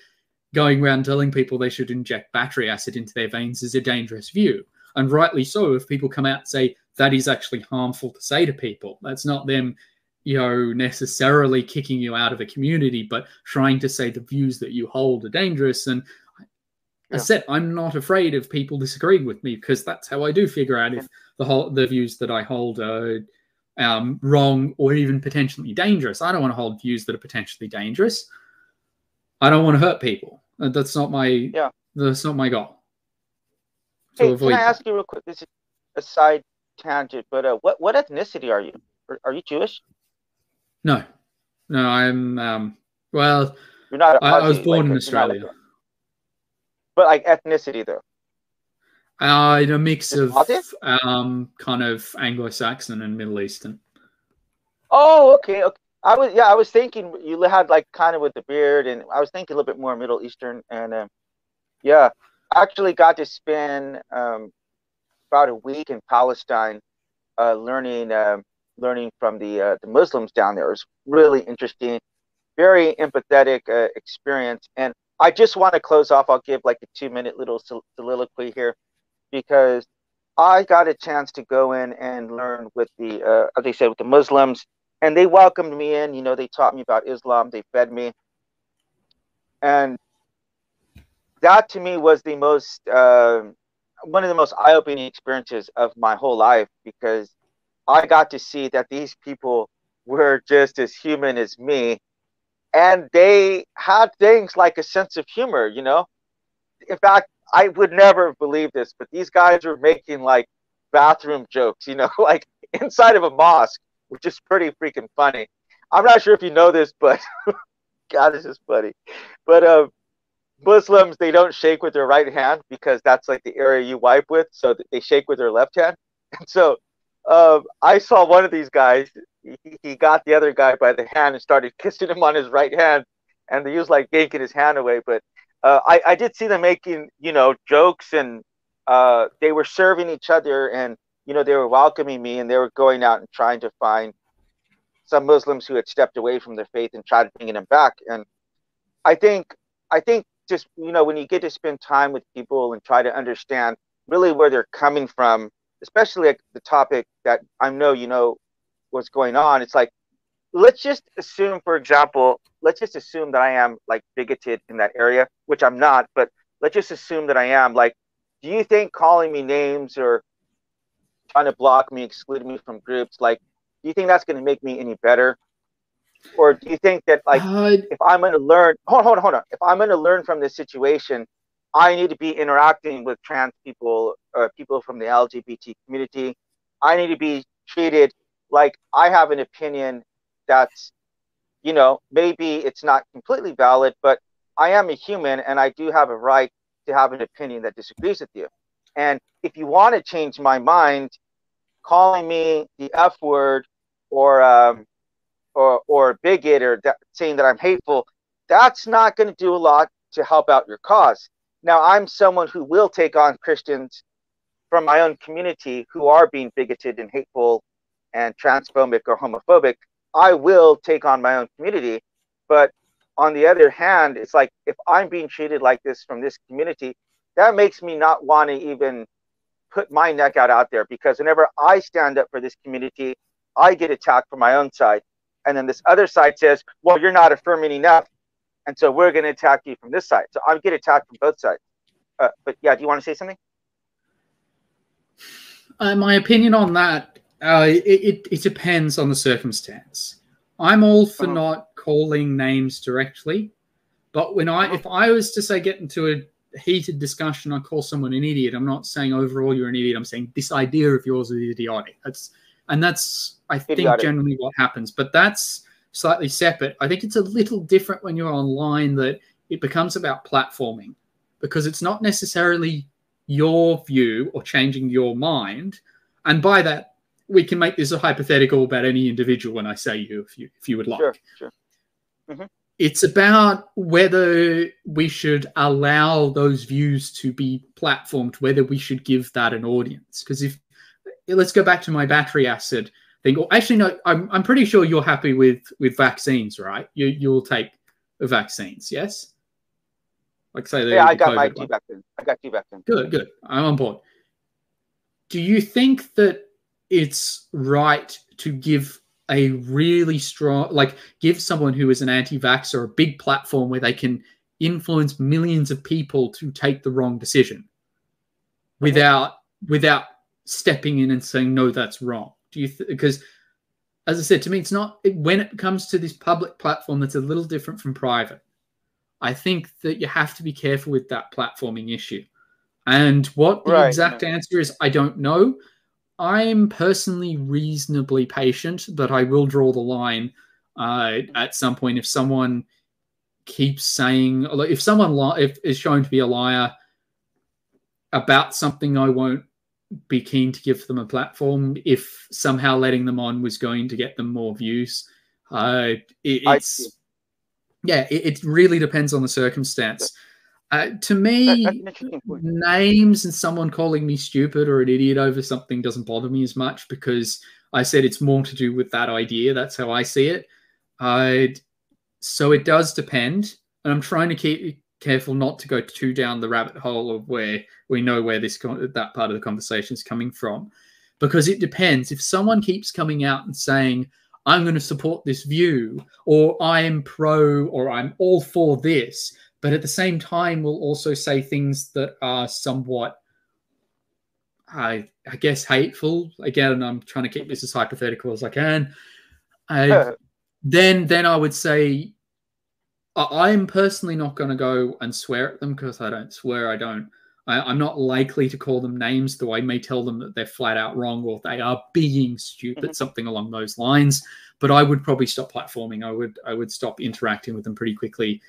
going around telling people they should inject battery acid into their veins is a dangerous view. And rightly so, if people come out and say that is actually harmful to say to people, that's not them, you know, necessarily kicking you out of a community, but trying to say the views that you hold are dangerous. And yeah. I said, I'm not afraid of people disagreeing with me because that's how I do figure out if the whole the views that I hold are um, wrong or even potentially dangerous. I don't want to hold views that are potentially dangerous. I don't want to hurt people. Uh, that's not my yeah. That's not my goal. hey, can I ask you real quick? This is a side tangent, but uh, what what ethnicity are you? Are, are you Jewish? No, no, I'm. Um, well, you're not. I, I was born like, in Australia. But like ethnicity, though. Uh, in a mix of um, kind of Anglo-Saxon and Middle Eastern. Oh, okay, okay. I was yeah, I was thinking you had like kind of with the beard, and I was thinking a little bit more Middle Eastern, and uh, yeah, I actually got to spend um, about a week in Palestine, uh, learning um, learning from the uh, the Muslims down there. It was really interesting, very empathetic uh, experience. And I just want to close off. I'll give like a two minute little soliloquy here, because I got a chance to go in and learn with the, uh, as they said, with the Muslims, and they welcomed me in. You know, they taught me about Islam. They fed me, and that to me was the most uh, one of the most eye-opening experiences of my whole life because I got to see that these people were just as human as me, and they had things like a sense of humor. You know, in fact, I would never have believed this, but these guys were making like bathroom jokes. You know, (laughs) like inside of a mosque, which is pretty freaking funny. I'm not sure if you know this, but (laughs) God, this is funny. But uh, Muslims they don't shake with their right hand because that's like the area you wipe with, so they shake with their left hand. (laughs) And so uh, I saw one of these guys. He, he got the other guy by the hand and started kissing him on his right hand, and he was like yanking his hand away. But uh, I, I did see them making you know jokes and uh, they were serving each other and you know they were welcoming me and they were going out and trying to find some Muslims who had stepped away from their faith and tried bringing them back. And I think I think just you know when you get to spend time with people and try to understand really where they're coming from especially like the topic that i know you know what's going on it's like let's just assume for example let's just assume that i am like bigoted in that area which i'm not but let's just assume that i am. Like do you think calling me names or trying to block me exclude me from groups like do you think that's going to make me any better? Or do you think that like uh, if i'm going to learn hold, hold on hold on. If i'm going to learn from this situation i need to be interacting with trans people or people from the lgbt community. I need to be treated like i have an opinion that's you know maybe it's not completely valid but i am a human and i do have a right to have an opinion that disagrees with you and if you want to change my mind calling me the f word or um, or or bigot or that, saying that I'm hateful, that's not going to do a lot to help out your cause. Now, I'm someone who will take on Christians from my own community who are being bigoted and hateful and transphobic or homophobic. I will take on my own community, but on the other hand, it's like if I'm being treated like this from this community, that makes me not want to even put my neck out out there because whenever I stand up for this community, I get attacked from my own side and then this other side says, well, you're not affirming enough. And so we're going to attack you from this side. So I get attacked from both sides. Uh, but yeah, do you want to say something? Uh, my opinion on that, uh, it, it, it, depends on the circumstance. I'm all for uh-huh. not calling names directly, but when I, uh-huh. if I was to say get into a heated discussion, I call someone an idiot. I'm not saying overall you're an idiot. I'm saying this idea of yours is idiotic. That's and that's I think generally what happens. But that's slightly separate. I think it's a little different when you're online that it becomes about platforming because it's not necessarily your view or changing your mind. And by that, we can make this a hypothetical about any individual when I say you, if you if you would like. Sure, sure. Mm-hmm. It's about whether we should allow those views to be platformed, whether we should give that an audience. Because if let's go back to my battery acid thing. Or actually, no, I'm, I'm pretty sure you're happy with with vaccines, right? You you'll take vaccines, yes? Like say, yeah, I got COVID my two vaccines. I got two vaccines. Good, good. I'm on board. Do you think that it's right to give a really strong, like, give someone who is an anti-vaxxer a big platform where they can influence millions of people to take the wrong decision without without stepping in and saying no that's wrong. Do you because as i said to me it's not when it comes to this public platform that's a little different from private i think that you have to be careful with that platforming issue. And what the right. exact answer is i don't know i'm personally reasonably patient but i will draw the line uh, at some point if someone keeps saying if someone li- if is shown to be a liar about something i won't be keen to give them a platform if somehow letting them on was going to get them more views. Uh, it, it's yeah, it, it, really depends on the circumstance. Uh, to me, names and someone calling me stupid or an idiot over something doesn't bother me as much because I said it's more to do with that idea. That's how I see it. I so it does depend, and I'm trying to keep careful not to go too down the rabbit hole of where we know where this that part of the conversation is coming from, because it depends. If someone keeps coming out and saying, "I'm going to support this view," or "I'm pro," or "I'm all for this," but at the same time will also say things that are somewhat I, I guess hateful. Again, I'm trying to keep this as hypothetical as I can. I, then, then I would say I, am personally not going to go and swear at them because I don't swear. I don't. I, am not likely to call them names, though I may tell them that they're flat out wrong or they are being stupid, mm-hmm. something along those lines. But I would probably stop platforming. I would I would stop interacting with them pretty quickly.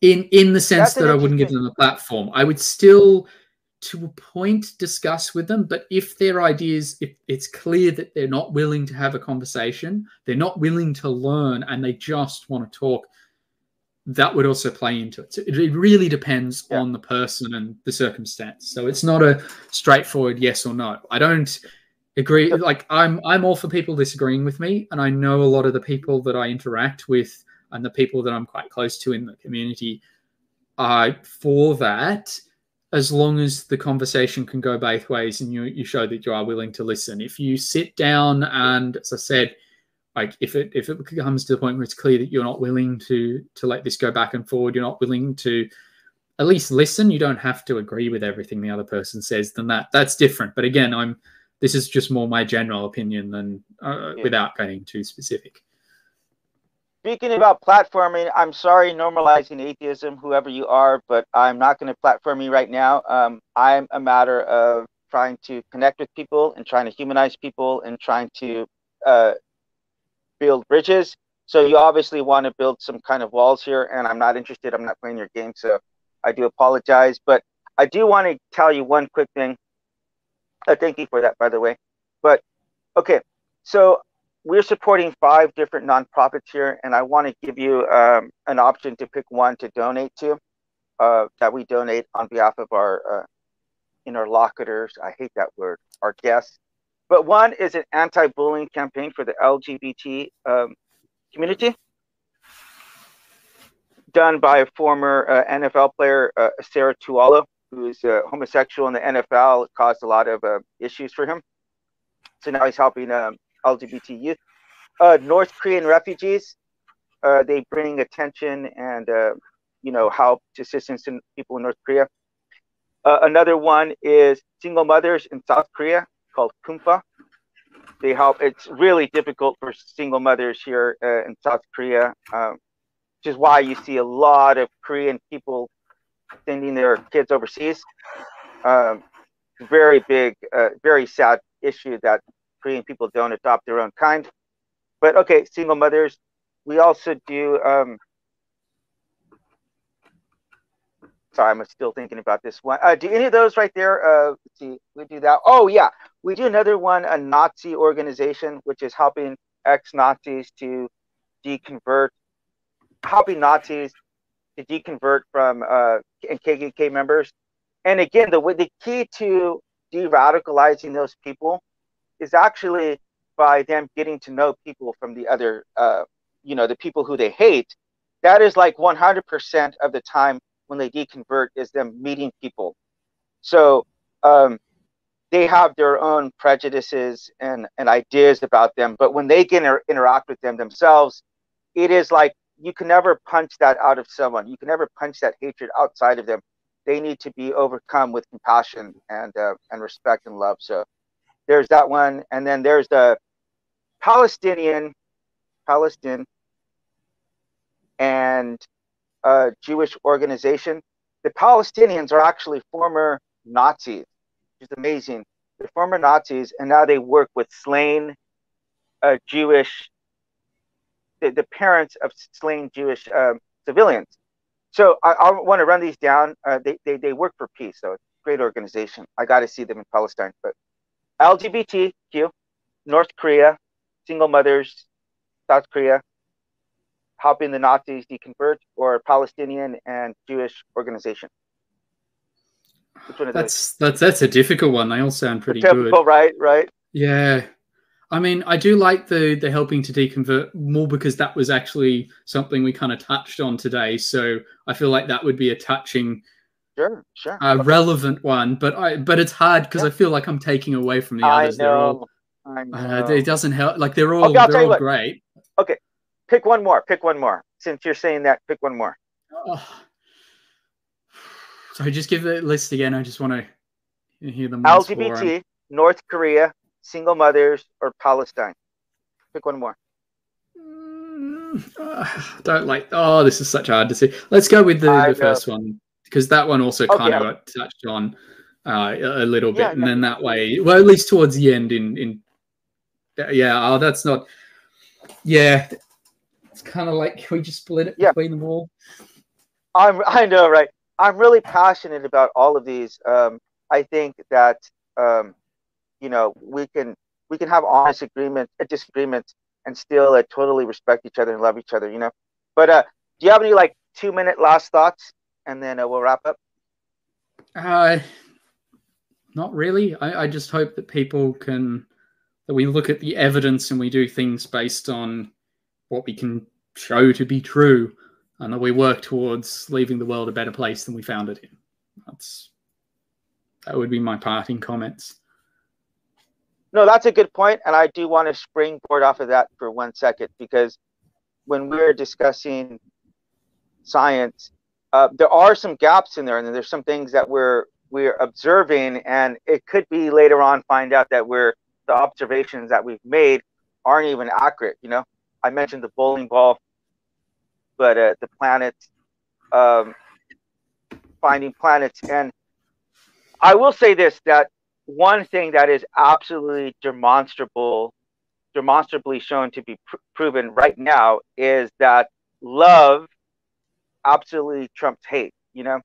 In in the sense That's that I wouldn't give them a platform. I would still to a point discuss with them but if their ideas if it's clear that they're not willing to have a conversation they're not willing to learn and they just want to talk that would also play into it so it really depends yeah. on the person and the circumstance so it's not a straightforward yes or no i don't agree like i'm i'm all for people disagreeing with me and i know a lot of the people that i interact with and the people that i'm quite close to in the community are for that as long as the conversation can go both ways and you, you show that you are willing to listen. If you sit down and, as I said, like if it if it comes to the point where it's clear that you're not willing to to let this go back and forward, you're not willing to at least listen. You don't have to agree with everything the other person says. Then that that's different. But again, I'm this is just more my general opinion than uh, yeah. without getting too specific. Speaking about platforming, I'm sorry, normalizing atheism, whoever you are, but I'm not going to platform you right now. Um, I'm a matter of trying to connect with people and trying to humanize people and trying to uh, build bridges. So you obviously want to build some kind of walls here, and I'm not interested. I'm not playing your game, so I do apologize. But I do want to tell you one quick thing. Uh, thank you for that, by the way. But okay, so we're supporting five different nonprofits here, and I want to give you um, an option to pick one to donate to uh, that we donate on behalf of our uh, interlocutors. I hate that word, our guests. But one is an anti bullying campaign for the LGBT um, community, done by a former uh, NFL player, uh, Esera Tuaolo, who's uh, homosexual in the NFL. It caused a lot of uh, issues for him. So now he's helping um, LGBT youth. Uh, North Korean refugees, uh, they bring attention and uh, you know help to assistance in people in North Korea. Uh, another one is single mothers in South Korea called Kumpa. They help. It's really difficult for single mothers here uh, in South Korea, um, which is why you see a lot of Korean people sending their kids overseas. Um, very big, uh, very sad issue that Korean people don't adopt their own kind. But okay, single mothers. We also do. Um, sorry, I'm still thinking about this one. Uh, do any of those right there? Uh, see, we do that. Oh yeah, we do another one, a Nazi organization, which is helping ex-Nazis to deconvert, helping Nazis to deconvert from uh, KKK members. And again, the the key to de-radicalizing those people is actually by them getting to know people from the other, uh, you know, the people who they hate. That is like 100% of the time when they deconvert is them meeting people. So um, they have their own prejudices and, and ideas about them. But when they get inter- interact with them themselves, it is like you can never punch that out of someone. You can never punch that hatred outside of them. They need to be overcome with compassion and uh, and respect and love. So there's that one, and then there's the Palestinian, Palestine, and Jewish organization. The Palestinians are actually former Nazis, which is amazing. They're former Nazis, and now they work with slain uh, Jewish, the, the, parents of slain Jewish um, civilians. So I, I want to run these down. Uh, they, they, they work for peace, so it's a great organization. I got to see them in Palestine, but LGBTQ, North Korea, single mothers, South Korea, helping the Nazis deconvert, or Palestinian and Jewish organization. Which one is that's that's that's a difficult one. They all sound pretty Typical, good. Right, right. Yeah. I mean, I do like the the helping to deconvert more because that was actually something we kind of touched on today. So I feel like that would be a touching, sure, sure, uh, okay. relevant one. But I but it's hard because yeah. I feel like I'm taking away from the others. I know. All, I know. Uh, it doesn't help. Like they're all okay, they're all great. Okay, pick one more. Pick one more. Since you're saying that, pick one more. Oh. (sighs) So just give the list again. I just want to hear them. LGBT, North Korea, single mothers, or Palestine. Pick one more. Mm, uh, (sighs) don't like. Oh, this is such hard to see. Let's go with the, the first one because that one also kind of got touched on uh, a little bit, yeah, and then that way, well, at least towards the end, in in yeah. Oh, that's not. Yeah, it's kind of like we just split it yeah. between them all. I'm. I know, right? I'm really passionate about all of these. Um, I think that um, you know we can we can have honest agreements, uh, disagreements, and still uh, totally respect each other and love each other. You know. But uh, do you have any like two minute last thoughts, and then uh, we'll wrap up? Uh, not really. I, I just hope that people can that we look at the evidence and we do things based on what we can show to be true and that we work towards leaving the world a better place than we found it in. That's that would be my parting comments. No, that's a good point, and I do want to springboard off of that for one second because when we're discussing science, uh, there are some gaps in there, and there's some things that we're we're observing, and it could be later on find out that we're the observations that we've made aren't even accurate. You know, I mentioned the bowling ball but uh, the planets, um, finding planets. And I will say this that one thing that is absolutely demonstrable, demonstrably shown to be pr- proven right now is that love absolutely trumps hate. You know,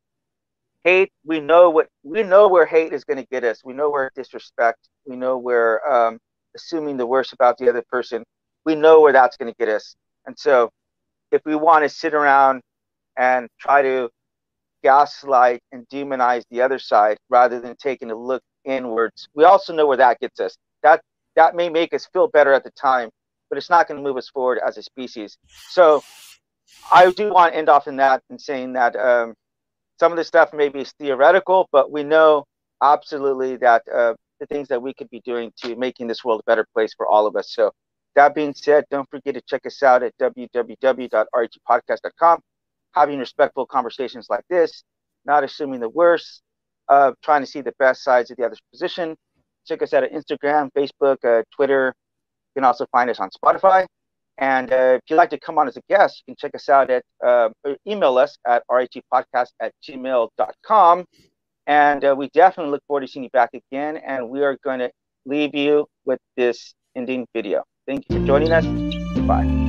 hate. We know what we know where hate is going to get us. We know where disrespect. We know where um, assuming the worst about the other person. We know where that's going to get us. And so if we want to sit around and try to gaslight and demonize the other side rather than taking a look inwards, we also know where that gets us. That that may make us feel better at the time, but it's not going to move us forward as a species. So I do want to end off in that and saying that um, some of the stuff maybe is theoretical, but we know absolutely that uh, the things that we could be doing to making this world a better place for all of us. So that being said, don't forget to check us out at www.rhpodcast.com. Having respectful conversations like this, not assuming the worst, uh, trying to see the best sides of the other's position. Check us out at Instagram, Facebook, uh, Twitter. You can also find us on Spotify. And uh, if you'd like to come on as a guest, you can check us out at uh, email us at rhpodcast at gmail.com. And uh, we definitely look forward to seeing you back again. And we are going to leave you with this ending video. Thank you for joining us. Bye.